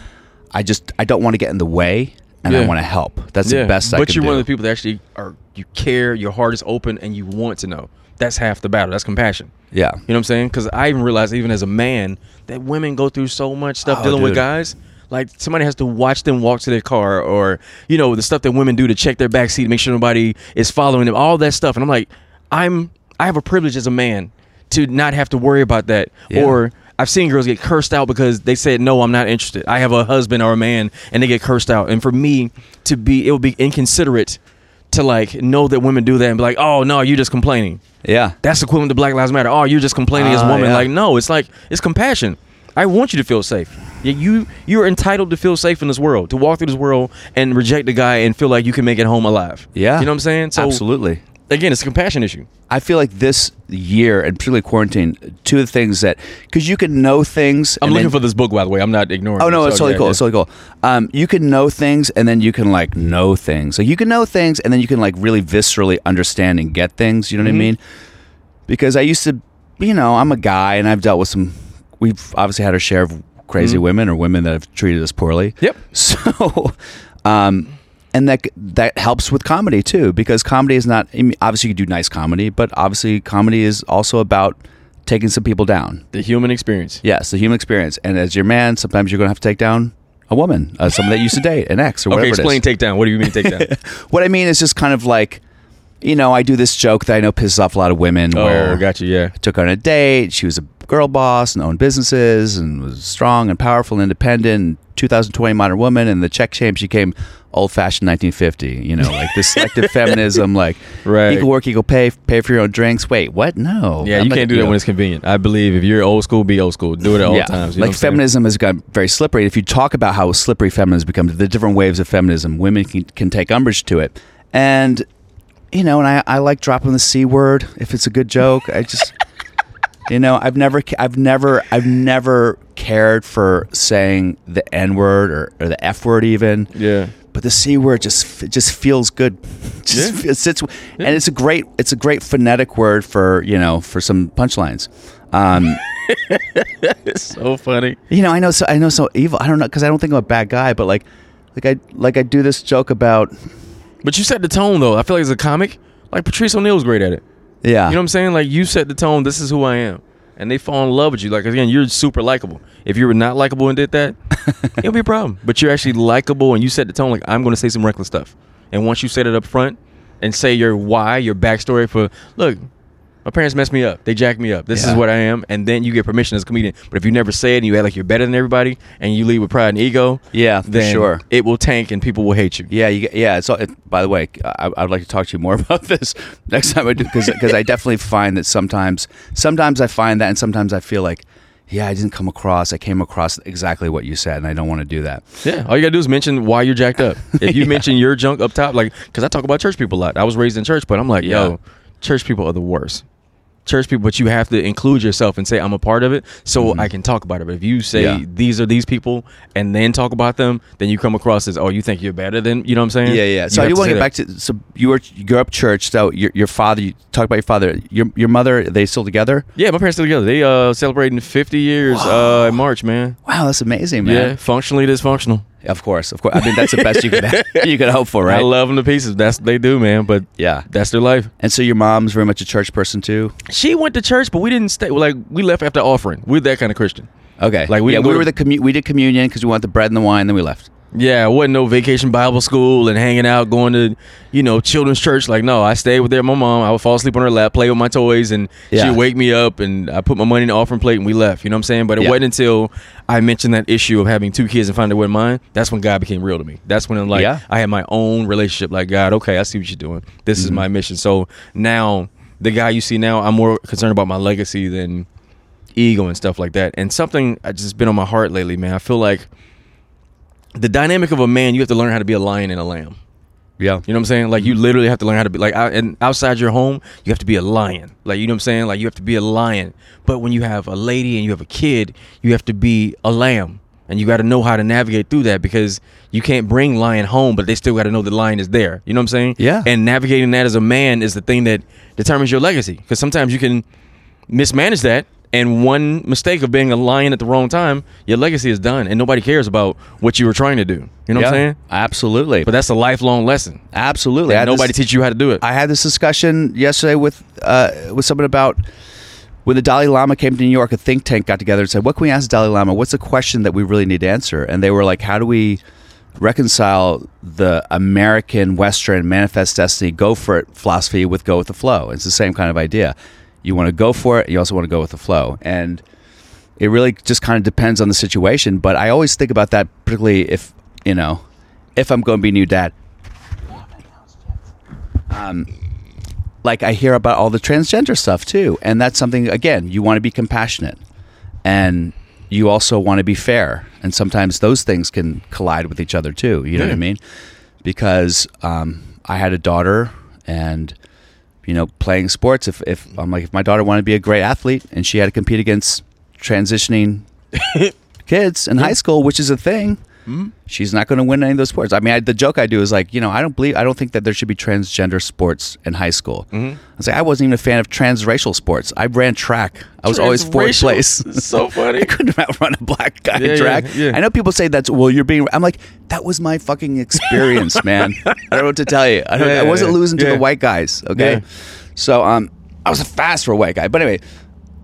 I just I don't want to get in the way and I want to help. That's the best I can. but you're do. one of the people that actually are you care, your heart is open, and you want to know. That's half the battle. That's compassion. yeah. You know what I'm saying? Because I even realized, even as a man, that women go through so much stuff Oh, dealing with guys. Like somebody has to watch them walk to their car, or you know the stuff that women do to check their back seat, make sure nobody is following them, all that stuff. And I'm like, I'm I have a privilege as a man to not have to worry about that. Yeah. Or I've seen girls get cursed out because they said no, I'm not interested. I have a husband or a man, and they get cursed out. And for me to be, it would be inconsiderate to like know that women do that and be like, oh no, you're just complaining. Yeah. That's equivalent to Black Lives Matter. Oh, you're just complaining uh, as a woman. yeah. Like, no, it's like it's compassion. I want you to feel safe. Yeah, You you're entitled to feel safe in this world, to walk through this world and reject a guy and feel like you can make it home alive. Yeah. you know what I'm saying? So Absolutely. Again, it's a compassion issue. I feel like this year and particularly quarantine, two of the things that because you can know things. I'm looking then- for this book, by the way. I'm not ignoring. Oh it. no, So, it's totally yeah, cool. yeah. It's totally cool. Um, you can know things, and then you can like know things. Like you can know things, and then you can like really viscerally understand and get things. You know what Mm-hmm. I mean? Because I used to, you know, I'm a guy, and I've dealt with some. We've obviously had our share of crazy Mm-hmm. women or women that have treated us poorly. Yep. [LAUGHS] So, um, and that that helps with comedy too, because comedy is not. I mean, obviously, you can do nice comedy, but obviously, comedy is also about taking some people down. the human experience. Yes, the human experience. And as your man, sometimes you're going to have to take down a woman, uh, someone that you used to date, an ex, or whatever. Okay, explain takedown. What do you mean takedown? [LAUGHS] what I mean is just kind of like, you know, I do this joke that I know pisses off a lot of women. Oh, where oh, got you. Yeah. I took her on a date. She was a girl boss and owned businesses and was strong and powerful and independent. 2020 modern woman and the check shame she came old fashioned 1950. You know, like this selective [LAUGHS] feminism, like Right. equal work, equal pay, pay for your own drinks. Wait, what? No, Yeah, I'm you not- can't do that know. when it's convenient. I believe if you're old school, be old school. Do it at all times. You like what I'm saying? feminism has gotten very slippery. If you talk about how slippery feminism becomes, the different waves of feminism, women can, can take umbrage to it. And, you know, and I, I like dropping the C word if it's a good joke. I just, [LAUGHS] you know, I've never, I've never, I've never cared for saying the N word or, or the F word even. Yeah. But the C word just it just feels good. [LAUGHS] Just Yeah. it sits, and it's a great it's a great phonetic word for you know for some punchlines. Um, It's [LAUGHS] so funny. you know, I know so I know so evil. I don't know because I don't think I'm a bad guy, but like, like I like I do this joke about But you set the tone though. I feel like as a comic, like Patrice O'Neal's great at it. yeah, You know what I'm saying? Like you set the tone. This is who I am, and they fall in love with you. Like again, you're super likable. If you were not likable and did that, [LAUGHS] it'll be a problem. But you're actually likable, and you set the tone. Like I'm going to say some reckless stuff, and once you set it up front and say your why, your backstory for look. My parents messed me up. They jacked me up. This Yeah. is what I am, and then you get permission as a comedian. But if you never say it and you act like you're better than everybody, and you leave with pride and ego, Yeah, for then sure. it will tank and people will hate you. yeah, you, yeah. So, it, by the way, I, I would like to talk to you more [LAUGHS] about this next time I do because I definitely find that sometimes sometimes I find that, and sometimes I feel like. Yeah, I didn't come across. I came across exactly what you said, and I don't want to do that. Yeah, all you gotta do is mention why you're jacked up. [LAUGHS] If you mention your junk up top, like, because I talk about church people a lot. I was raised in church, but I'm like, Yeah. yo, church people are the worst. Church people, but you have to include yourself and say I'm a part of it, so I can talk about it. But if you say Mm-hmm. Yeah. these are these people and then talk about them, then you come across as oh, you think you're better than you know what I'm saying? Yeah, yeah. You So I have do want to get that. back to. So you were you grew up church. So your your father. You talk about your father. Your your mother. Are they still together? Yeah, my parents still together. They uh celebrating 50 years uh in March, man. Wow, that's amazing, man. Yeah, functionally dysfunctional. Of course, of course. I mean, that's the best you could [LAUGHS] [LAUGHS] you could hope for, right? I love them to pieces. That's they do, man. But yeah. that's their life. And so your mom's very much a church person too. She went to church, but we didn't stay. Like we left after offering. We're that kind of Christian. Okay. Like, we yeah, we were the commu- we did communion because we want the bread and the wine. Then we left. Yeah, it wasn't no vacation Bible school and hanging out, going to, you know, children's church. Like, no, I stayed with their my mom. I would fall asleep on her lap, play with my toys, and Yeah. she'd wake me up, and I put my money in the offering plate, and we left. You know what I'm saying? But it Yeah. wasn't until I mentioned that issue of having two kids and finding out what mine. That's when God became real to me. That's when I'm like, Yeah. I had my own relationship. Like, God, okay, I see what you're doing. This Mm-hmm. is my mission. So now, the guy you see now, I'm more concerned about my legacy than ego and stuff like that. And something I just been on my heart lately, man. I feel like the dynamic of a man, you have to learn how to be a lion and a lamb. Yeah. You know what I'm saying? Like you mm-hmm. literally have to learn how to be like out, and outside your home, you have to be a lion. Like you know what I'm saying? Like you have to be a lion. But when you have a lady and you have a kid, you have to be a lamb. and you got to know how to navigate through that because you can't bring lion home, but they still got to know the lion is there. You know what I'm saying? Yeah. And navigating that as a man is the thing that determines your legacy because sometimes you can mismanage that. And one mistake of being a lion at the wrong time, your legacy is done, and nobody cares about what you were trying to do. You know what I'm saying? Absolutely. But that's a lifelong lesson. Absolutely. I And had nobody teach you how to do it. I had this discussion yesterday with uh, with someone about when the Dalai Lama came to New York. A think tank got together and said, "What can we ask the Dalai Lama? What's the question that we really need to answer?" And they were like, "How do we reconcile the American Western manifest destiny, go for it philosophy with go with the flow?" It's the same kind of idea. You want to go for it. You also want to go with the flow, and it really just kind of depends on the situation. But I always think about that, particularly if you know, if I'm going to be new dad. Um, like I hear about all the transgender stuff too, and that's something again you want to be compassionate, and you also want to be fair, and sometimes those things can collide with each other too. You know what I mean? Because um, I had a daughter, and you know, playing sports. If if mm-hmm. I'm like if my daughter wanted to be a great athlete and she had to compete against transitioning [LAUGHS] kids in high school, which is a thing. She's not going to win any of those sports. I mean, I, the joke I do is like, you know, I don't believe, I don't think that there should be transgender sports in high school. I say I wasn't even a fan of transracial sports. I ran track. I was always fourth place. [LAUGHS] So funny. [LAUGHS] I couldn't outrun a black guy Yeah, in track. yeah. I know people say that's well, you're being. I'm like, that was my fucking experience, [LAUGHS] man. I don't know what to tell you. I, don't, Yeah, I wasn't yeah, losing to the white guys. Okay, Yeah. so um, I was fast for a white guy. But anyway,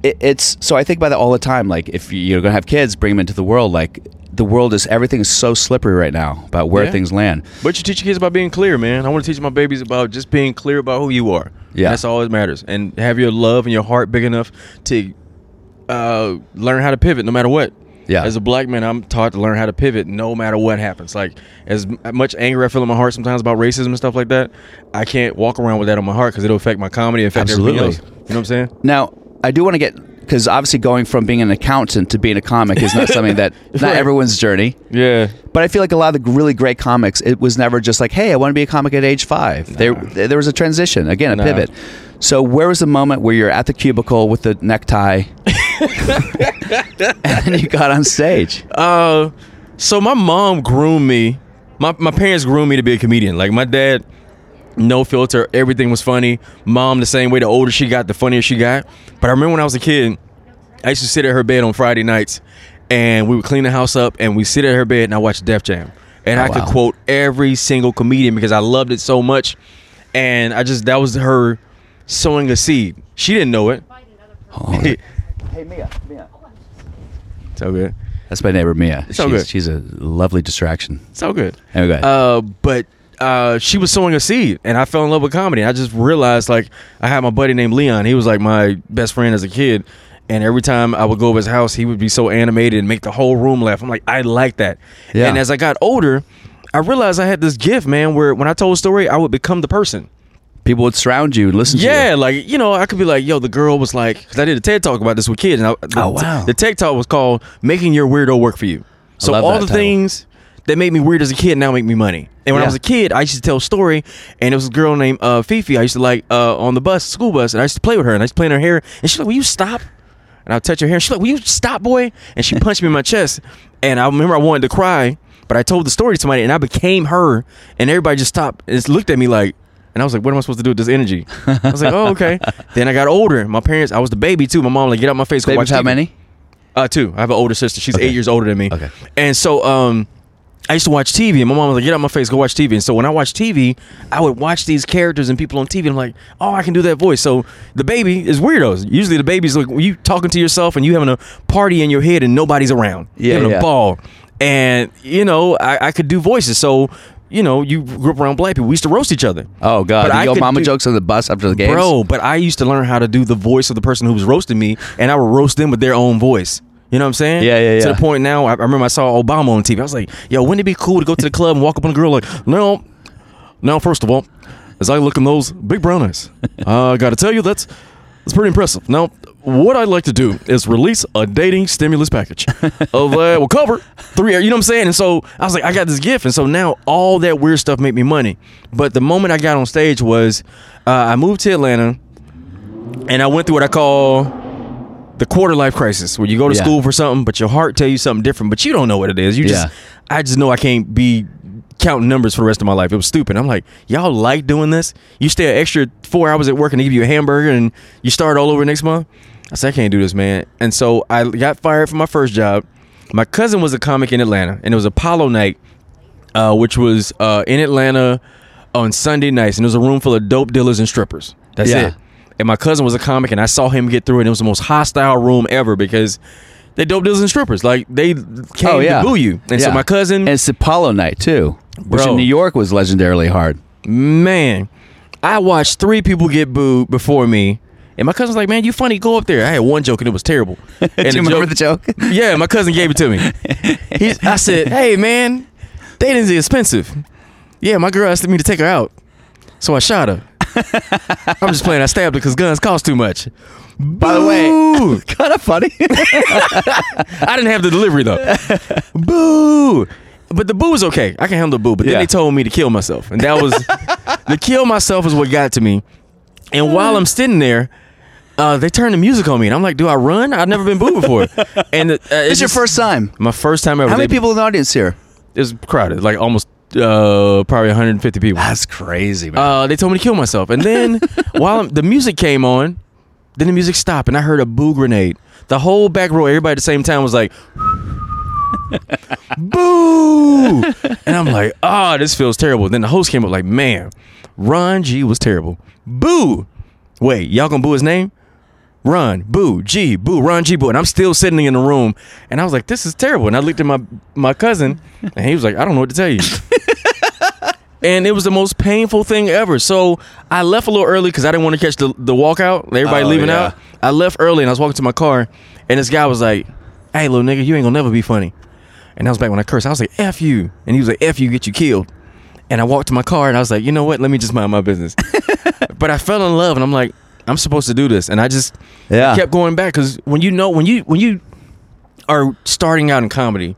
it, it's so I think about that all the time. Like if you're gonna have kids, bring them into the world. Like the world is everything is so slippery right now about where Yeah. things land. But you teach your kids about being clear, man. I want to teach my babies about just being clear about who you are. Yeah. that's all that matters. And have your love and your heart big enough to uh, learn how to pivot no matter what. Yeah. As a black man, I'm taught to learn how to pivot no matter what happens. Like as much anger I feel in my heart sometimes about racism and stuff like that, I can't walk around with that on my heart because it'll affect my comedy, affect everything Absolutely. else. You know what I'm saying? Now, I do want to get because obviously going from being an accountant to being a comic is not something that [LAUGHS] not Right. everyone's journey. Yeah. But I feel like a lot of the really great comics, it was never just like, "Hey, I want to be a comic at age five. There, there was a transition, again, a pivot. So, where was the moment where you're at the cubicle with the necktie, [LAUGHS] and then you got on stage? Uh, so my mom groomed me. My my parents groomed me to be a comedian. Like my dad, no filter, everything was funny. Mom, the same way. The older she got, the funnier she got. But I remember when I was a kid, I used to sit at her bed on Friday nights, and we would clean the house up, and we sit at her bed, and I watched Def Jam, and Oh, I could quote every single comedian because I loved it so much, and I just that was her sowing a seed. She didn't know it. Oh, [LAUGHS] hey, Mia, Mia. so good. That's my neighbor Mia. So she's, good. she's a lovely distraction. So good. Anyway, go ahead. Uh, but uh, she was sowing a seed, and I fell in love with comedy. I just realized, like, I had my buddy named Leon. He was like my best friend as a kid, and every time I would go to his house, he would be so animated and make the whole room laugh. I'm like, I like that. Yeah. And as I got older, I realized I had this gift, man, where when I told a story, I would become the person. People would surround you and listen to you. Yeah, like you know, I could be like, "Yo, the girl was like," because I did a TED talk about this with kids. And I, the, Oh, wow. The TED talk was called "Making Your Weirdo Work for You." So all the title. things that made me weird as a kid now make me money. And when Yeah. I was a kid, I used to tell a story, and it was a girl named uh, Fifi. I used to like uh, on the bus, school bus, and I used to play with her, and I used to play in her hair, and she's like, "Will you stop?" And I would touch her hair, and she's like, "Will you stop, boy?" And she punched me in my chest, and I remember I wanted to cry, but I told the story to somebody, and I became her, and everybody just stopped and just looked at me like. And I was like, what am I supposed to do with this energy? I was like, oh, okay. [LAUGHS] then I got older. My parents, I was the baby too. My mom like, get out my face. Go Babies, watch how TV." many? Uh, two. I have an older sister. She's Okay. eight years older than me. Okay. And so, um, I used to watch TV, and my mom was like, "Get out my face, go watch TV." And so when I watch TV, I would watch these characters and people on TV. And I'm like, "Oh, I can do that voice." So the baby is weirdos. Usually, the baby's like you talking to yourself and you having a party in your head and nobody's around. Yeah, having yeah. a ball. And you know, I, I could do voices. So you know, you grew up around black people. We used to roast each other. Oh God! But you I go could mama do- jokes on the bus after the game, Bro, but I used to learn how to do the voice of the person who was roasting me, and I would roast them with their own voice. You know what I'm saying? Yeah, yeah, yeah. To the point now, I, I remember I saw Obama on TV. I was like, yo, wouldn't it be cool to go to the club and walk up on a girl like, no, no, first of all, as I look in those big brown eyes, [LAUGHS] uh, I got to tell you, that's that's pretty impressive. Now, what I'd like to do is release a dating stimulus package [LAUGHS] of uh, will cover three. You know what I'm saying? And so I was like, I got this gift, and so now all that weird stuff made me money. But the moment I got on stage was, uh, I moved to Atlanta, and I went through what I call the quarter life crisis where you go to Yeah. school for something, but your heart tell you something different, but you don't know what it is. You just, Yeah. I just know I can't be counting numbers for the rest of my life. It was stupid. I'm like, y'all like doing this? You stay an extra four hours at work and they give you a hamburger and you start all over next month. I said, I can't do this, man. And so I got fired from my first job. My cousin was a comic in Atlanta, and it was Apollo night, uh, which was uh, in Atlanta on Sunday nights, and it was a room full of dope dealers and strippers. That's Yeah. it. And my cousin was a comic, and I saw him get through it. And it was the most hostile room ever because they dope dealers and strippers. Like they came Oh yeah, to boo you. And so my cousin, and it's Apollo night too, which in New York was legendarily hard. man, I watched three people get booed before me. And my cousin was like, "Man, you funny. Go up there." I had one joke and it was terrible. And [LAUGHS] Do you the remember the joke? [LAUGHS] Yeah, my cousin gave it to me. [LAUGHS] He's, I said, "Hey, man, dating's expensive." Yeah, my girl asked me to take her out, so I shot her. [LAUGHS] I'm just playing. I stabbed it because guns cost too much. By the way, [LAUGHS] kind of funny. [LAUGHS] I didn't have the delivery though. boo! But the boo was okay. I can handle the boo. But then Yeah. they told me to kill myself, and that was the kill myself is what got to me. And while I'm sitting there. Uh, they turned the music on me, and I'm like, "Do I run? I've never been booed before." And uh, it's your first time. my first time ever. How many They- people in the audience here? It was crowded, like almost uh, probably 150 people. That's crazy, man. Uh, they told me to kill myself, and then [LAUGHS] while I'm, the music came on, then the music stopped, and I heard a boo grenade. The whole back row, everybody at the same time was like, [LAUGHS] "Boo!" and I'm like, "Ah, this feels terrible." Then the host came up like, "Man, Ron G was terrible." Boo! Wait, y'all gonna boo his name? Run, boo, G, boo, Ron G, boo. And I'm still sitting in the room, and I was like, "This is terrible." And I looked at my my cousin, and he was like, "I don't know what to tell you." [LAUGHS] and it was the most painful thing ever. So I left a little early because I didn't want to catch the the walkout. Everybody Oh, leaving yeah. out. I left early, and I was walking to my car, and this guy was like, "Hey, little nigga, you ain't gonna never be funny." And that was back when I cursed. I was like, "F you," and he was like, "F you, get you killed." And I walked to my car, and I was like, "You know what? Let me just mind my business." [LAUGHS] but I fell in love, and I'm like, "I'm supposed to do this," and I just Yeah. kept going back because when you know when you when you are starting out in comedy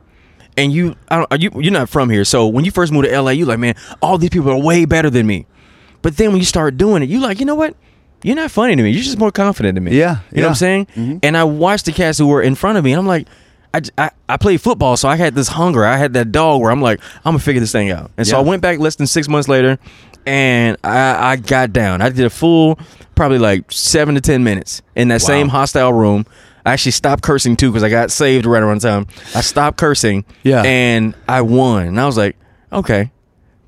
and you I don't, are you you're not from here. So when you first move to LA you like man all these people are way better than me. But then when you start doing it you like you know what? You're not funny to me. You're just more confident than me. Yeah, you know what I'm yeah. Mm-hmm. saying and I watched the cats who were in front of me and I'm like I, I played football so I had this hunger. I had that dog where I'm like I'm gonna figure this thing out. And so I went back less than six months later and I, I got down. I did a full probably like seven to ten minutes in that Wow. same hostile room. I actually stopped cursing too because I got saved right around time. I stopped cursing. Yeah. And I won. And I was like, okay.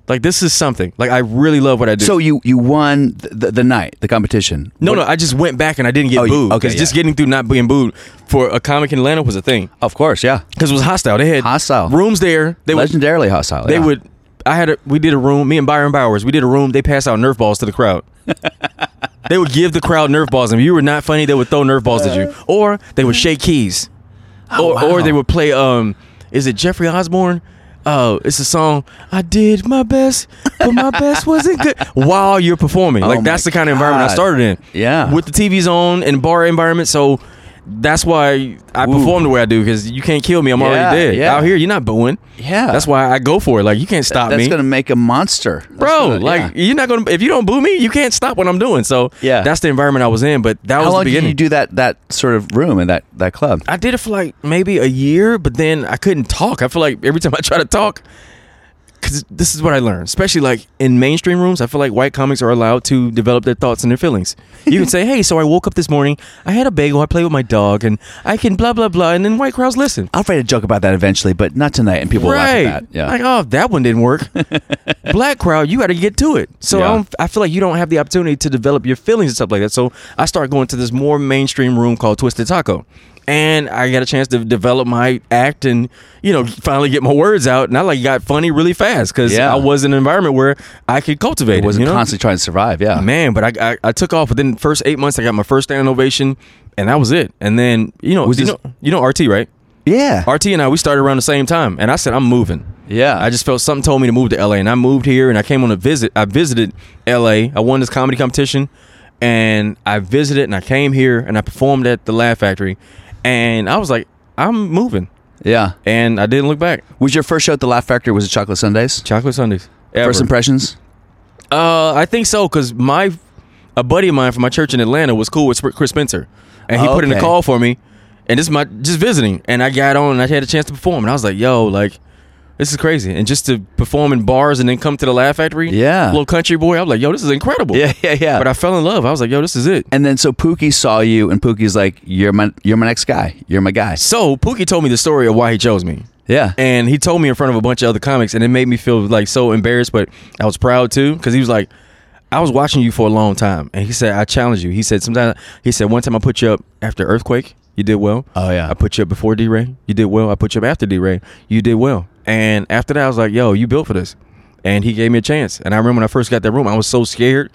Like this is something. Like I really love what I do. So you you won the, the, the night, the competition. no, What- no, I just went back and I didn't get Oh, booed. okay, Because just getting through not being booed for a comic in Atlanta was a thing. Of course, yeah. Because it was hostile. They had Hostile. rooms there. They would Legendarily hostile. they yeah. would I had a we did a room, me and Byron Bowers, we did a room, they passed out Nerf balls to the crowd. [LAUGHS] they would give the crowd Nerf balls, and if you were not funny, they would throw Nerf balls at you. Or they would shake keys. or or Oh, wow. they would play um is it Jeffrey Osborne? Oh, it's a song. I did my best, but my best wasn't good. [LAUGHS] While you're performing, Oh like my that's the kind of environment I started in. Yeah. with the TVs on and bar environment. So that's why I Ooh. perform the way I do because you can't kill me. I'm Yeah, already dead. yeah. Out here, you're not booing. Yeah. That's why I go for it. Like you can't stop That's me, That's gonna make a monster, That's bro. gonna- like yeah. you're not gonna. If you don't boo me, you can't stop what I'm doing. So Yeah. that's the environment I was in. But that How was long the did beginning. you do that that sort of room in that that club? I did it for like maybe a year, but then I couldn't talk. I feel like every time I try to talk, because this is what I learned, especially like in mainstream rooms, I feel like white comics are allowed to develop their thoughts and their feelings. You can say, [LAUGHS] hey, so I woke up this morning, I had a bagel, I played with my dog, and I can blah, blah, blah. And then white crowds listen. I'll try a joke about that eventually, but not tonight. And people right. laugh at that. Yeah. Like, oh, that one didn't work. [LAUGHS] Black crowd, you got to get to it. So Yeah. I, don't, I feel like you don't have the opportunity to develop your feelings and stuff like that. So I start going to this more mainstream room called Twisted Taco. And I got a chance to develop my act and, you know, finally get my words out. And I like got funny really fast because Yeah. I was in an environment where I could cultivate it it. wasn't you know? constantly trying to survive. Yeah. Man, but I, I I took off within the first eight months. I got my first standing ovation, and that was it. And then you know Was you this- know you know RT right? Yeah. RT and I we started around the same time, and I said I'm moving. Yeah. I just felt something told me to move to LA, and I moved here, and I came on a visit. I visited LA. I won this comedy competition, and I visited, and I came here, and I performed at the Laugh Factory, and I was like, I'm moving, yeah. and I didn't look back. Was your first show at the Laugh Factory? Was it Chocolate Sundays? Chocolate Sundays. Ever. First impressions? Uh, I think so, cause my a buddy of mine from my church in Atlanta was cool with Chris Spencer. and he put in a call for me, and this is my just visiting, and I got on and I had a chance to perform, and I was like, yo, like. This is crazy, and just to perform in bars and then come to the Laugh Factory, Yeah. little country boy. I was like, "Yo, this is incredible." Yeah, yeah, yeah. But I fell in love. I was like, "Yo, this is it." and then so Pookie saw you, and Pookie's like, "You're my, you're my next guy. You're my guy." So Pookie told me the story of why he chose me. Yeah. and he told me in front of a bunch of other comics, and it made me feel like so embarrassed, but I was proud too because he was like, "I was watching you for a long time," and he said, "I challenge you." He said, "Sometimes," he said, "One time I put you up after earthquake, you did well. Oh, yeah. I put you up before D Ray, you did well. I put you up after D Ray, you did well." And after that, I was like, "Yo, you built for this," and he gave me a chance. And I remember when I first got that room, I was so scared.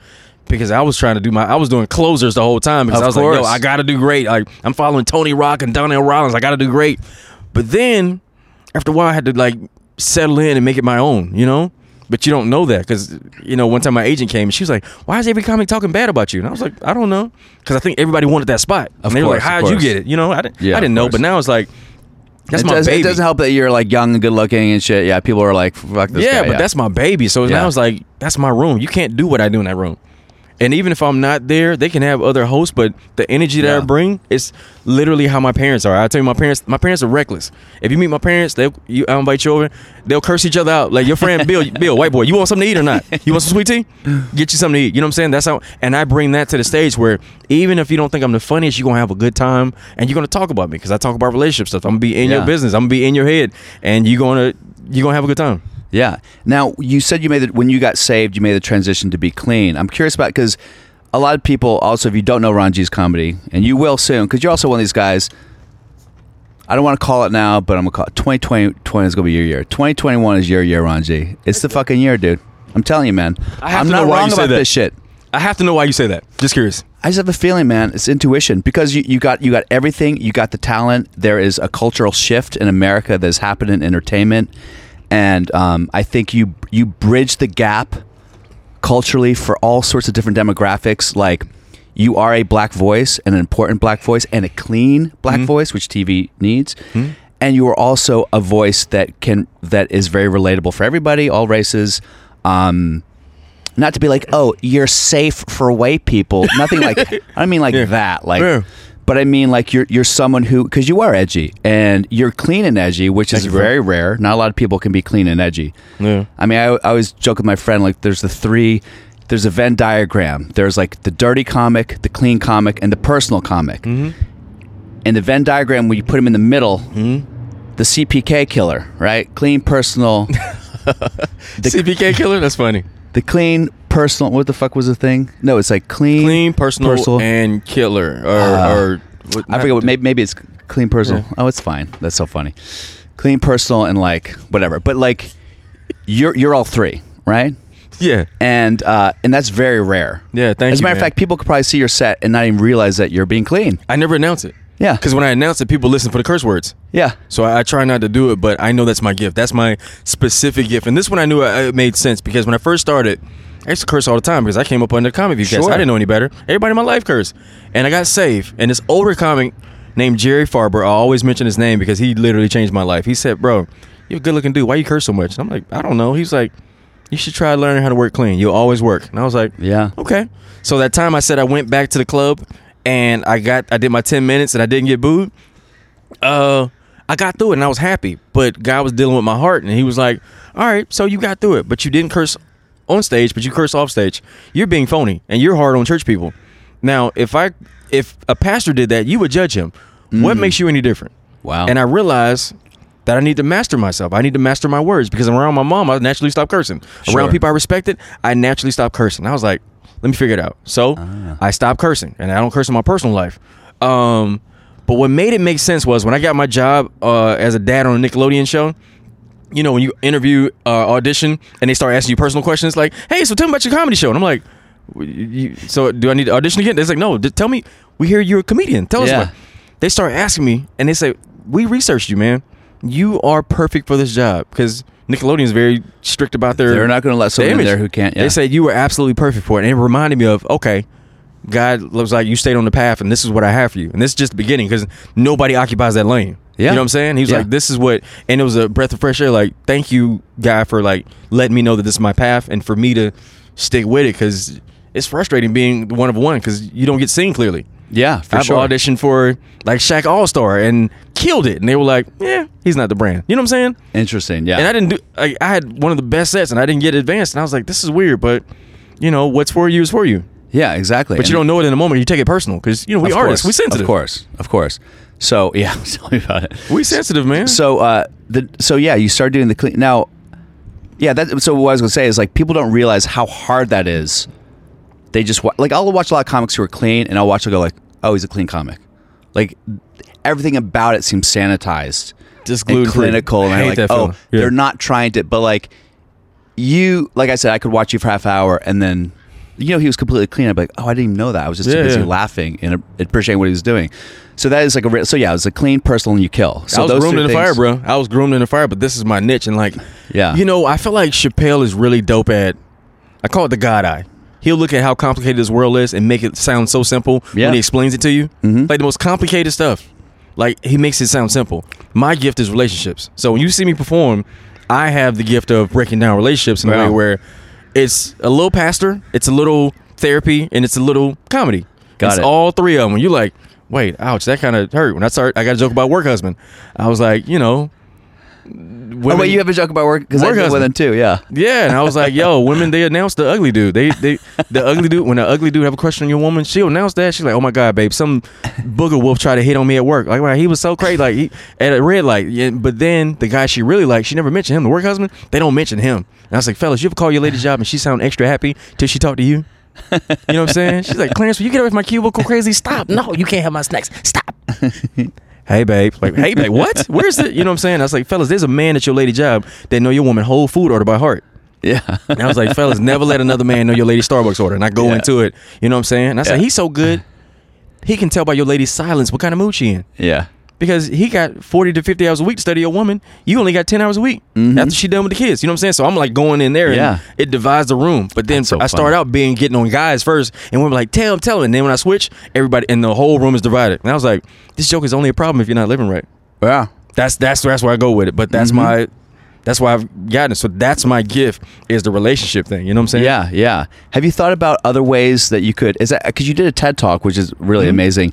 Because I was trying to do my, I was doing closers the whole time because Of I was like, "Yo, I gotta do great." Like I'm following Tony Rock and Donnell Rawlings, I gotta do great. But then after a while, I had to like settle in and make it my own, you know. But you don't know that because you know one time my agent came and she was like, "Why is every comic talking bad about you?" And I was like, "I don't know," because I think everybody wanted that spot. Of and they were like, "How'd you get it?" You know, I didn't, Yeah, I didn't know. But now it's like, that's it, my does, baby. it doesn't help that you're like young and good looking and shit. Yeah, people are like, "Fuck this yeah, guy." but that's my baby. So Yeah. now it's like that's my room. You can't do what I do in that room. And even if I'm not there, they can have other hosts, but the energy that Yeah. I bring is literally how my parents are. I tell you, my parents, my parents are reckless. If you meet my parents, they you I invite you over, they'll curse each other out. Like your friend Bill, [LAUGHS] Bill, white boy, you want something to eat or not? You want some sweet tea? Get you something to eat. You know what I'm saying? That's how. And I bring that to the stage where even if you don't think I'm the funniest, you're gonna have a good time and you're gonna talk about me because I talk about relationship stuff. I'm gonna be in Yeah. your business. I'm gonna be in your head, and you're gonna you're gonna have a good time. Yeah. Now you said you made it when you got saved. You made the transition to be clean. I'm curious about because a lot of people also, if you don't know Ron G's comedy, and you will soon, because you're also one of these guys. I don't want to call it now, but I'm gonna call it 2020. 20 is gonna be your year. 2021 is your year, Ron G. It's the fucking year, dude. I'm telling you, man. I have I'm to not know why wrong you say about that. this shit. I have to know why you say that. Just curious. I just have a feeling, man. It's intuition because you, you got you got everything. You got the talent. There is a cultural shift in America that has happened in entertainment, and um, I think you you bridge the gap culturally for all sorts of different demographics. Like you are a black voice, and an important black voice, and a clean black voice, which TV needs. And you are also a voice that can that is very relatable for everybody, all races. Um, not to be like, oh, you're safe for white people. Nothing like [LAUGHS] I don't mean like Yeah. that. Like, Yeah. But I mean like you're you're someone who because you are edgy and you're clean and edgy, which is Thank bro. very rare. Not a lot of people can be clean and edgy. Yeah. I mean, I, I always joke with my friend like, there's the three. There's a Venn diagram. There's like the dirty comic, the clean comic, and the personal comic. Mm-hmm. In the Venn diagram, when you put them in the middle, the CPK killer, right? Clean, personal. [LAUGHS] the, CPK killer? That's funny. The clean personal what the fuck was the thing no it's like clean Clean, personal, Personal. and killer. Or, Uh, or what, i forget what maybe, maybe it's clean personal Yeah. oh it's fine that's so funny clean personal and like whatever but like you're you're all three right Yeah. and uh and that's very rare Yeah, thank as a you, matter of fact people could probably see your set and not even realize that you're being clean I never announce it. Yeah. Because when I announce it, people listen for the curse words. yeah So I, I try not to do it, but I know that's my gift. That's my specific gift. And this one I knew it, it made sense because when I first started, I used to curse all the time because I came up under comic view cast. Sure. I didn't know any better. Everybody in my life cursed. And I got saved. And this older comic named Jerry Farber, I always mention his name because he literally changed my life. He said, Bro, you're a good looking dude. Why you curse so much? And I'm like, I don't know. He's like, You should try learning how to work clean. You'll always work. And I was like, Yeah. Okay. So that time I said I went back to the club and I got I did my 10 minutes and I didn't get booed uh I got through it and I was happy. But God was dealing with my heart and he was like, All right, so you got through it, but you didn't curse on stage, but you curse off stage. You're being phony and you're hard on church people. Now, if I if a pastor did that, you would judge him. What makes you any different? Wow. And I realized that I need to master myself. I need to master my words because around my mom, I naturally stop cursing. Sure. Around people I respected, I naturally stop cursing. I was like, let me figure it out. So I stopped cursing, and I don't curse in my personal life. Um, but what made it make sense was when I got my job uh, as a dad on a Nickelodeon show. You know, when you interview, uh, audition, and they start asking you personal questions like, "Hey, so tell me about your comedy show," and I'm like, you- "So do I need to audition again?" They're like, "No, tell me. We hear you're a comedian. Tell us what." They start asking me, and they say, "We researched you, man. You are perfect for this job because Nickelodeon is very strict about their. They're not gonna let someone in there who can't- yeah. They said you were absolutely perfect for it, and it reminded me of okay. God was like, you stayed on the path, and this is what I have for you. And this is just the beginning because nobody occupies that lane. Yeah. You know what I'm saying? He was Yeah. like, this is what, and it was a breath of fresh air. Like, thank you, guy, for like letting me know that this is my path and for me to stick with it because it's frustrating being the one of one because you don't get seen clearly. Yeah, for I've sure. auditioned for like Shaq All Star and killed it, and they were like, "Yeah, he's not the brand." You know what I'm saying? Interesting. Yeah. And I didn't do. Like, I had one of the best sets, and I didn't get advanced, and I was like, "This is weird," but you know, what's for you is for you. yeah, exactly. But you don't know it in the moment. You take it personal because you know we Of artists, we sensitive. Of course, of course. So [LAUGHS] yeah, tell me about it. we sensitive, man. So uh, the so yeah, you start doing the clean now. Yeah, that. So what I was gonna say is like people don't realize how hard that is. They just wa- like I'll watch a lot of comics who are clean, and I'll watch and go like, oh, he's a clean comic. Like everything about it seems sanitized, Just and clinical, and I I'm like, oh. Yeah. they're not trying to. But like you, like I said, I could watch you for half hour, and then you know he was completely clean. I'd be like, oh, I didn't even know that. I was just too Yeah, busy yeah. laughing and appreciating what he was doing. So that is like a real. So yeah, it was a clean, personal, and you kill. So I was groomed in the things- fire, bro. I was groomed in the fire, but this is my niche, and like, Yeah. you know, I feel like Chappelle is really dope at. I call it the God Eye. He'll look at how complicated this world is and make it sound so simple Yeah. when he explains it to you. Mhm. Like the most complicated stuff, like he makes it sound simple. My gift is relationships. So when you see me perform, I have the gift of breaking down relationships in a way where it's a little pastor, it's a little therapy, and it's a little comedy. Got it's it. all three of them. You're like, wait, ouch, that kind of hurt. When I start, I got a joke about work husband. I was like, you know, Oh wait, you have a joke about work because I Work did with husband. him too. Yeah. yeah, and I was like, "Yo, women, they announced the ugly dude. They, they, the ugly dude. When the ugly dude have a question on your woman, she'll announce that. She's like, "Oh my god, babe, some booger wolf tried to hit on me at work. Like, wow, he was so crazy. Like, he, at a red light. Yeah, but then the guy she really liked, she never mentioned him. The work husband, they don't mention him. And I was like, fellas, you ever call your lady job and she sound extra happy till she talk to you? You know what I'm saying? She's like, Clarence, will you get away from my cubicle crazy? Stop. No, you can't have my snacks. Stop. [LAUGHS] hey, babe. Like, hey, babe, what? [LAUGHS] Where's the, you know what I'm saying? I was like, fellas, there's a man at your lady job that know your woman whole food order by heart. Yeah. And I was like, fellas, never let another man know your lady Starbucks order. And I go Yeah. into it. You know what I'm saying? And I said, Yeah. he's so good. He can tell by your lady's silence what kind of mood she in. yeah. Because he got 40 to 50 hours a week to study your woman. You only got 10 hours a week after she done with the kids. You know what I'm saying? So I'm like going in there and Mm-hmm. Yeah. it divides the room. But then so I start out being getting on guys first and we're like, tell him, tell him. And then when I switch, everybody and the whole room is divided. And I was like, this joke is only a problem if you're not living right. Yeah. That's that's that's where I go with it. But that's Mm-hmm. my that's why I've gotten it. So that's my gift is the relationship thing. You know what I'm saying? Yeah, yeah. Have you thought about other ways that you could? Is that because you did a TED talk, which is really Mm-hmm. amazing?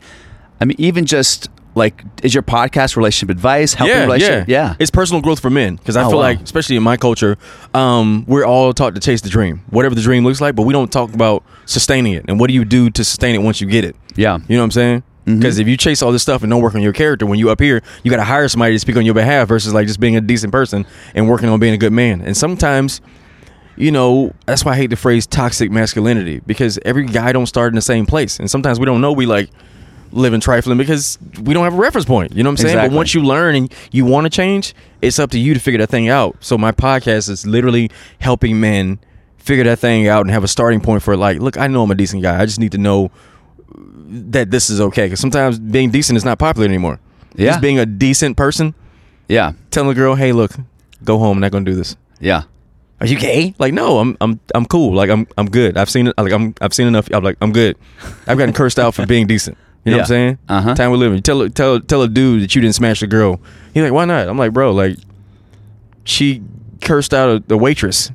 I mean, even just like, is your podcast relationship advice helping yeah, relationship? yeah, It's personal growth for men because I Oh, feel wow. like, especially in my culture, um, we're all taught to chase the dream, whatever the dream looks like, but we don't talk about sustaining it and what do you do to sustain it once you get it. yeah, You know what I'm saying? Mm-hmm. Because if you chase all this stuff and don't work on your character, when you up here, you got to hire somebody to speak on your behalf versus like just being a decent person and working on being a good man. And sometimes, you know, that's why I hate the phrase toxic masculinity because every guy don't start in the same place, and sometimes we don't know we like living trifling because we don't have a reference point. You know what I'm saying? Exactly. But once you learn and you want to change, it's up to you to figure that thing out. So my podcast is literally helping men figure that thing out and have a starting point for like, look, I know I'm a decent guy. I just need to know that this is okay because sometimes being decent is not popular anymore. Yeah. Just being a decent person, yeah, telling a girl, "Hey, look, go home. I'm not gonna do this." yeah, Are you gay? Like, no, I'm I'm I'm cool. Like, I'm I'm good. I've seen it. Like, I'm I've seen enough. I'm like, I'm good. I've gotten cursed out for being decent. You know what I'm saying? Uh-huh. Time we live in. Tell tell tell a dude that you didn't smash the girl. He's like, why not? I'm like, bro, like, she cursed out a, the waitress.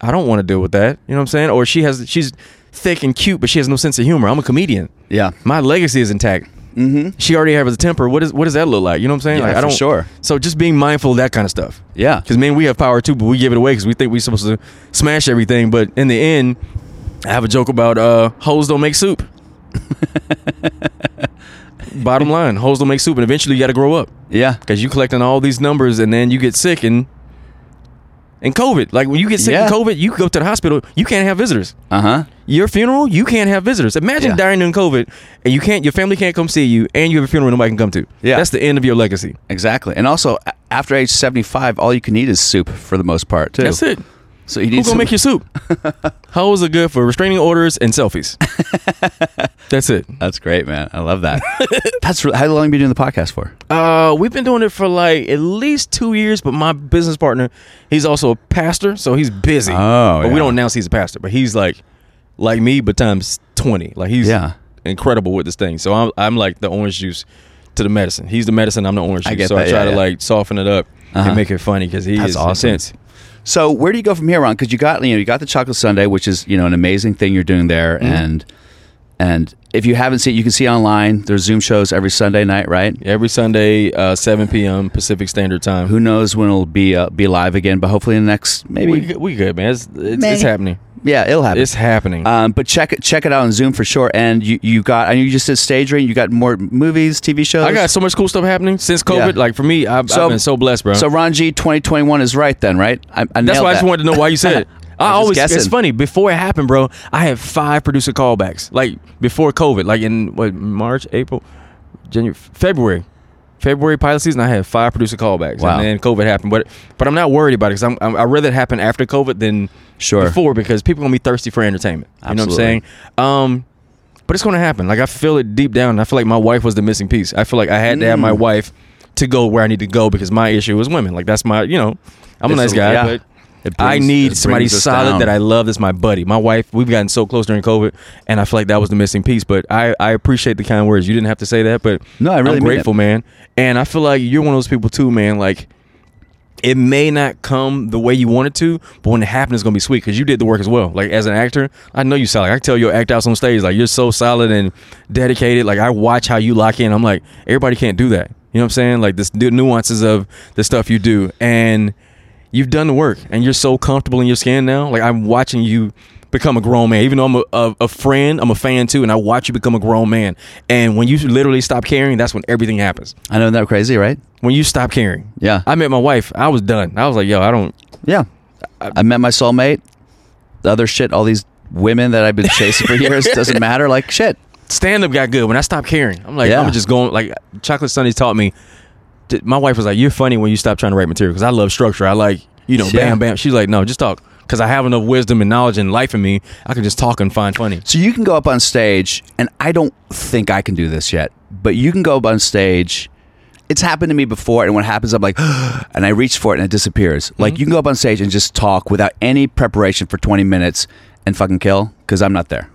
I don't want to deal with that. You know what I'm saying? Or she has she's thick and cute, but she has no sense of humor. I'm a comedian. yeah. My legacy is intact. Mm-hmm. She already has a temper. What is what does that look like? You know what I'm saying? Yeah, like, I don't sure. So just being mindful of that kind of stuff. Yeah. Because man, we have power too, but we give it away because we think we're supposed to smash everything. But in the end, I have a joke about uh, hoes don't make soup. [LAUGHS] Bottom line, hoes don't make soup, and eventually you got to grow up Yeah. because you collecting all these numbers, and then you get sick and and COVID. Like when you get sick Yeah. in COVID, you go to the hospital, you can't have visitors. Uh huh. Your funeral, you can't have visitors. Imagine Yeah. dying in COVID, and you can't. Your family can't come see you, and you have a funeral nobody can come to. Yeah. that's the end of your legacy. Exactly. And also, after age seventy-five, all you can eat is soup for the most part too. That's it. So you need Who's gonna some- make your soup? [LAUGHS] Hoes it good for restraining orders and selfies. [LAUGHS] That's it. That's great, man. I love that. [LAUGHS] That's re- how long have you been doing the podcast for? Uh, we've been doing it for like at least two years. But my business partner, he's also a pastor, so he's busy. Oh, but we don't announce he's a pastor. But he's like, like me, but times twenty. Like he's Yeah. incredible with this thing. So I'm, I'm like the orange juice to the medicine. He's the medicine. I'm the orange juice. I get so that, I try yeah, to yeah. like soften it up Uh-huh. and make it funny because he That's is awesome. intense. So where do you go from here, Ron? Because you got you know you got the chocolate sundae, which is you know an amazing thing you're doing there, Mm-hmm. and And if you haven't seen, you can see online. There's Zoom shows every Sunday night, right? Every Sunday, uh, 7 p.m. Pacific Standard Time. Who knows when it'll be uh, be live again? But hopefully in the next maybe. we, good- we good, man. It's, it's, it's happening. Yeah, it'll happen. It's happening. Um, but check it check it out on Zoom for sure. And you, you got I know you just did stage reading. You got more movies, TV shows. I got so much cool stuff happening since COVID. Yeah. Like for me, I've, So- I've been so blessed, bro. So Ron G, 2021 is right then, right? I, I That's why I just wanted to know why you said [LAUGHS] it. I I always it's funny. Before it happened, bro, I had five producer callbacks. Like before COVID, like in what March, April, January, February. February pilot season, I had five producer callbacks, Wow. and then COVID happened. But but I'm not worried about it because I'm, I'm I rather it happen after COVID than Sure. before because people gonna be thirsty for entertainment. You know what I'm saying? Um, but it's gonna happen. Like I feel it deep down. I feel like my wife was the missing piece. I feel like I had to have my Mm. wife to go where I need to go because my issue was women. Like that's my you know I'm a It's nice a- guy, yeah. but It I need somebody solid down. that I love. That's my buddy. My wife. We've gotten so close during COVID, and I feel like that was the missing piece. But I, I appreciate the kind words. You didn't have to say that, but No, I really I'm mean grateful, man. And I feel like you're one of those people too, man. Like it may not come the way you want it to, but when it happens, it's gonna be sweet because you did the work as well. Like as an actor, I know you solid. I can tell you act out on stage. Like you're so solid and dedicated. Like I watch how you lock in. I'm like everybody can't do that. You know what I'm saying? Like this the nuances of the stuff you do, and you've done the work, and you're so comfortable in your skin now. Like I'm watching you become a grown man. Even though I'm a, a, a friend, I'm a fan too, and I watch you become a grown man. And when you literally stop caring, that's when everything happens. I know that crazy, right? When you stop caring. Yeah. I met my wife. I was done. I was like, yo, I don't. Yeah. I, met my soulmate. The other shit, all these women that I've been chasing for [LAUGHS] years doesn't matter. Like shit. stand up got good when I stopped caring. I'm like, Yeah. I'm just going like Chocolate Sundays taught me. My wife was like, "You're funny when you stop trying to write material because I love structure. I like you know, Yeah. bam, bam." She's like, "No, just talk." Because I have enough wisdom and knowledge and life in me, I can just talk and find funny. So you can go up on stage, and I don't think I can do this yet, but you can go up on stage. It's happened to me before, and what happens, I'm like, [GASPS] and I reach for it and it disappears. Like mm-hmm. you can go up on stage and just talk without any preparation for 20 minutes and fucking kill because I'm not there.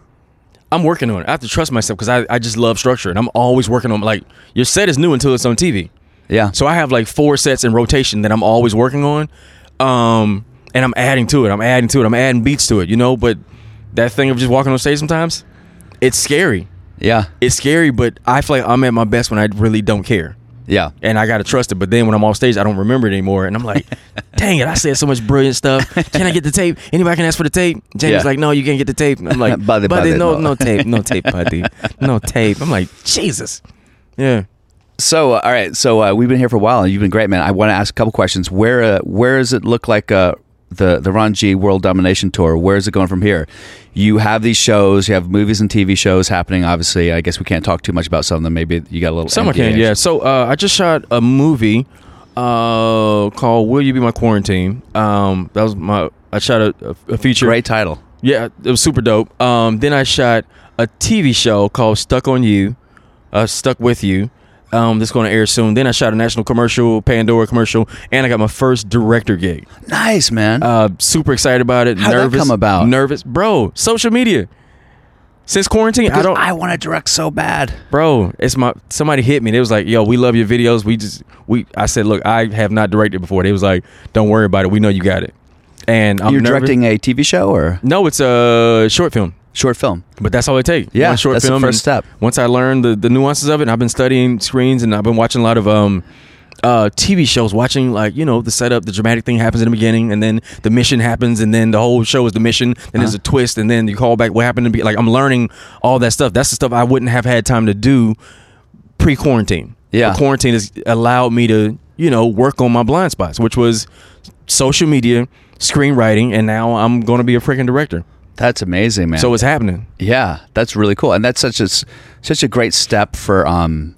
I'm working on it. I have to trust myself because I, I just love structure and I'm always working on like your set is new until it's on TV. Yeah. So I have like four sets in rotation that I'm always working on. Um, and I'm adding to it. I'm adding to it. I'm adding beats to it, you know, but that thing of just walking on stage sometimes, it's scary. yeah. It's scary, but I feel like I'm at my best when I really don't care. Yeah. And I gotta trust it. But then when I'm off stage, I don't remember it anymore. And I'm like, [LAUGHS] dang it, I said so much brilliant stuff. Can I get the tape? Anybody can ask for the tape? James Yeah. like, no, you can't get the tape. I'm like, [LAUGHS] Buddy, buddy, buddy, no, no." no tape, no [LAUGHS] tape, buddy, no tape. I'm like, Jesus, yeah. So, uh, all right. So uh, we've been here for a while, and you've been great, man. I want to ask a couple questions. Where, uh, where does it look like uh, the the Ron G World Domination Tour? Where is it going from here? You have these shows, you have movies and TV shows happening. Obviously, I guess we can't talk too much about some of them. Maybe you got a little. Some I can, yeah. So uh, I just shot a movie uh, called "Will You Be My Quarantine." Um, that was my. I shot a, a feature. Great title. Yeah, it was super dope. Um, then I shot a TV show called "Stuck on You," uh, "Stuck with You." Um, that's going to air soon. Then I shot a national commercial, Pandora commercial, and I got my first director gig. Nice, man. Uh, super excited about it. That nervous. come about? Nervous, bro. Social media. Since quarantine, I don't. I want to direct so bad. bro it's my somebody hit me they was like yo we love your videos we just we i said look i have not directed before they was like don't worry about it we know you got it and i'm You're nervous. directing a TV show or no it's a short film short film. but that's all it takes Yeah, One short that's the film first step. once i learned the, the nuances of it and i've been studying screens and i've been watching a lot of um uh, TV shows, watching like you know the setup, the dramatic thing happens in the beginning, and then the mission happens, and then the whole show is the mission. Then there's a Uh-huh. twist, and then you call back what happened to be. Like I'm learning all that stuff. That's the stuff I wouldn't have had time to do pre-quarantine. Yeah. But quarantine has allowed me to, you know, work on my blind spots, which was social media, screenwriting, and now I'm going to be a freaking director. That's amazing, man. So it's happening. Yeah, that's really cool, and that's such a such a great step for. Um,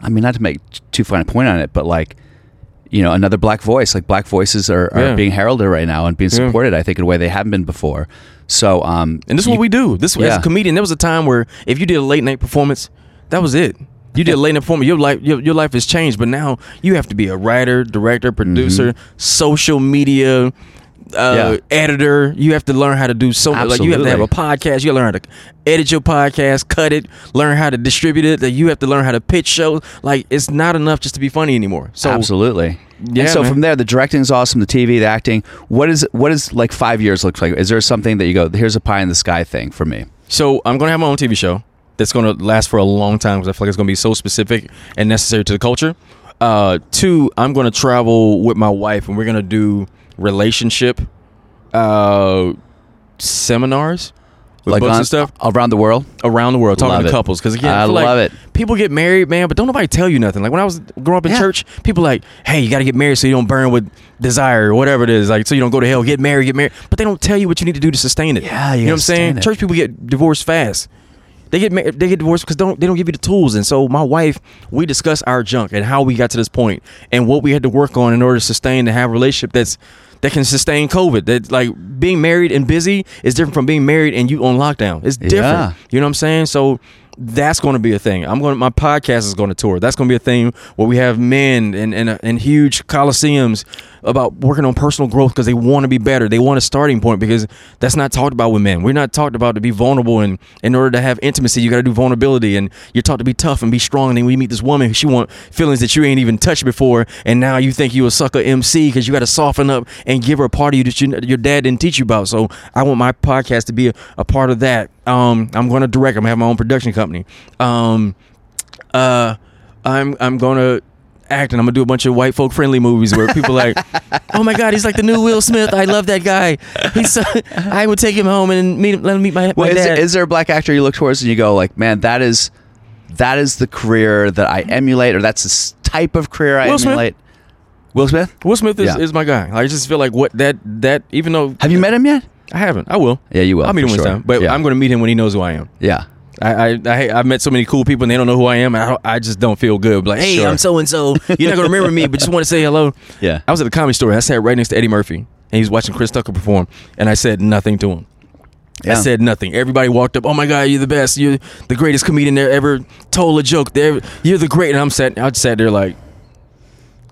I mean, not to make too fine a point on it, but like, you know, another black voice. Like black voices are, are Yeah. being heralded right now and being Yeah. supported. I think in a way they haven't been before. So, um, And this is you- what we do. This as a comedian, there was a time where if you did a late night performance, that was it. You did a late night performance, your life your, your life has changed. But now you have to be a writer, director, producer, social media. Uh, Yeah. editor, you have to learn how to do so much. Like you have to have a podcast. You learn how to edit your podcast, cut it, learn how to distribute it. That you have to learn how to pitch shows. Like it's not enough just to be funny anymore. So absolutely. Yeah, and so man. from there, the directing is awesome. The TV, the acting. What is what is like five years looks like? Is there something that you go? Here's a pie in the sky thing for me. So I'm gonna have my own TV show. that's going to last for a long time because I feel like it's going to be so specific and necessary to the culture. Uh, two, I'm going to travel with my wife and we're going to do relationship uh, seminars with like books on, and stuff around the world. around the world talking Love to it. couples because again I like love it. people get married man but don't nobody tell you nothing like when i was growing up in Yeah. church people like hey you got to get married so you don't burn with desire or whatever it is like so you don't go to hell get married get married but they don't tell you what you need to do to sustain it Yeah, you you know what i'm saying it. church people get divorced fast they get mar- they get divorced because don't they don't give you the tools and so my wife we discuss our junk and how we got to this point and what we had to work on in order to sustain to have a relationship that's that can sustain COVID. That like being married and busy is different from being married and you on lockdown. It's different. Yeah. You know what I'm saying? So that's going to be a thing. I'm going. to My podcast is going to tour. That's going to be a thing where we have men and in, in huge coliseums about working on personal growth because they want to be better. They want a starting point because that's not talked about with men. We're not talked about to be vulnerable and in order to have intimacy, you got to do vulnerability and you're taught to be tough and be strong. And then we meet this woman, she want feelings that you ain't even touched before, and now you think you a sucker MC because you got to soften up and give her a part of you that you, your dad didn't teach you about. So I want my podcast to be a, a part of that. Um, I'm going to direct. I'm gonna have my own production company. Um, uh, I'm I'm gonna act and I'm gonna do a bunch of white folk friendly movies where people like, [LAUGHS] oh my god, he's like the new Will Smith. I love that guy. He's so, [LAUGHS] I would take him home and meet him, let him meet my, my Well, is, dad. there, is there a black actor you look towards and you go like, man, that is that is the career that I emulate, or that's the type of career I Will Smith. emulate? Will Smith? Will Smith is, Yeah. is my guy. I just feel like what that that even though Have you met him yet? I haven't, I will. Yeah, you will, I'll meet him one time, but Yeah. I'm going to meet him when he knows who I am. Yeah. I, I, I I've met so many cool people and they don't know who I am. And I, I just don't feel good. Like, hey, Sure. I'm so and so. You're not gonna remember me, but just want to say hello. [LAUGHS] Yeah. I was at the comedy store. I sat right next to Eddie Murphy, and he was watching Chris Tucker perform, and I said nothing to him. I said nothing. Everybody walked up. Oh my god, you're the best. You're the greatest comedian that ever told a joke. There, you're the great. And I'm sat. I just sat there like,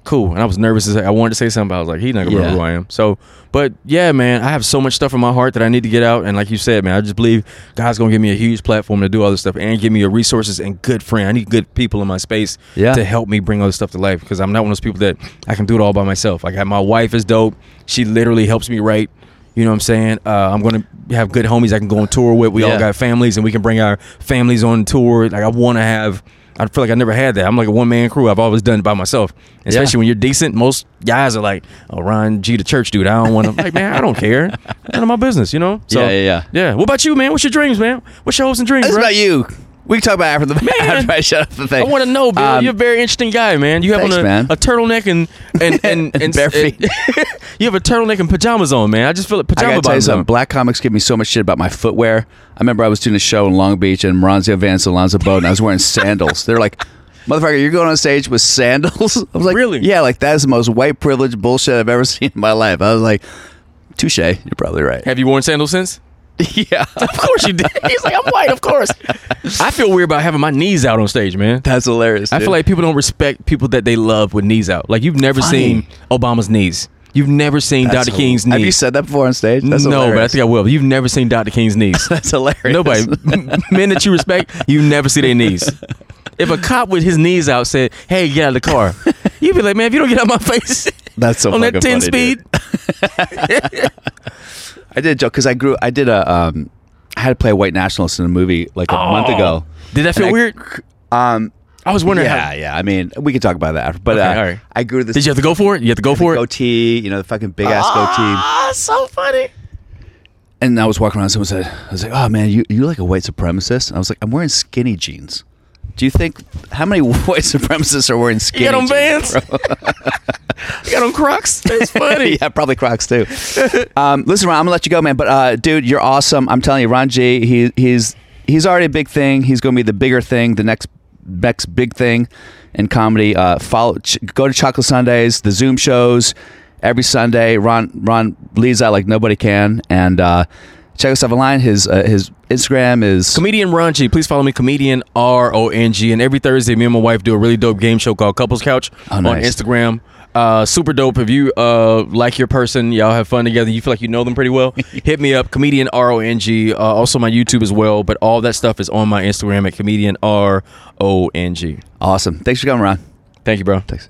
cool. And I was nervous. As I wanted to say something. But I was like, he's not gonna Yeah. remember who I am. So, but yeah, man, I have so much stuff in my heart that I need to get out. And like you said, man, I just believe God's gonna give me a huge platform to do all this stuff and give me a resources and good friend. I need good people in my space Yeah. to help me bring all this stuff to life because I'm not one of those people that I can do it all by myself. Like my wife is dope. She literally helps me write. You know what I'm saying? Uh, I'm gonna have good homies I can go on tour with. We Yeah. all got families, and we can bring our families on tour. Like I want to have. I feel like I never had that. I'm like a one man crew. I've always done it by myself. Especially when you're decent. Most guys are like, "Oh, Ron G, the church dude. I don't want to." like, man, I don't care. None of my business. You know? Yeah, yeah, yeah. Yeah. What about you, man? What's your dreams, man? What's your hopes and dreams, That's bro? about you. We can talk about after the Man. [LAUGHS] after I shut up the thing. I want to know, Bill. Um, You're a very interesting guy, man. You have thanks, on a, a turtleneck and and [LAUGHS] and, And bare feet. [LAUGHS] you have a turtleneck and pajamas on, man. I just feel like I pajama gotta tell you something. on. Black comics give me so much shit about my footwear. I remember I was doing a show in Long Beach and Maronzio Vance and Alonzo Bowden. I was wearing sandals. They're like, "Motherfucker, you're going on stage with sandals?" I was like, Really? Yeah, like that is the most white privilege bullshit I've ever seen in my life." I was like, "Touche, you're probably right." Have you worn sandals since? [LAUGHS] yeah, Of course you did. He's like, I'm white, of course. I feel weird about having my knees out on stage, man. that's hilarious. I dude. feel like people don't respect people that they love with knees out. Like you've never Funny. seen Obama's knees. You've never seen That's Dr. King's knees. Have you said that before on stage? That's no, but I think I will. You've never seen Dr. King's knees. [LAUGHS] that's hilarious. Nobody, men that you respect, you never see their knees. If a cop with his knees out said, "Hey, get out of the car," you'd be like, "Man, if you don't get out of my face That's so on that fucking ten funny, speed." [LAUGHS] I did a joke because I grew. I did a. Um, I had to play a white nationalist in a movie like a month Oh. ago. Did that feel I- weird? Um, I was wondering. yeah, how, yeah. I mean, we can talk about that after. But Okay, uh, right. I grew this. Did you have to go for it? You have to go for it. goatee, you know, the fucking big ass goatee. Ah, so funny. And I was walking around. Someone said, "I was like, oh man, you you like a white supremacist?" And I was like, "I'm wearing skinny jeans." Do you think how many [LAUGHS] white supremacists are wearing You skinny got on jeans? Vans. [LAUGHS] you got on Crocs. That's [LAUGHS] funny. yeah, probably Crocs too. um, listen, Ron, I'm gonna let you go, man. But uh, dude, you're awesome. I'm telling you, Ron G. He he's he's already a big thing. He's gonna be the bigger thing, the next next big thing in comedy. Uh, follow, ch- go to Chocolate Sundays, the Zoom shows every Sunday. Ron Ron leads that like nobody can, and uh, check us out online. His uh, his Instagram is Comedian Ron Please follow me, comedian R O N G. And every Thursday, me and my wife do a really dope game show called Couples Couch Oh, on. Instagram. Uh, super dope. If you uh, like your person, y'all have fun together, you feel like you know them pretty well, [LAUGHS] hit me up, comedian R O N G. Uh, also, my YouTube as well. But all that stuff is on my Instagram at comedian R O N G. awesome. Thanks for coming, Ron. Thank you, bro. Thanks.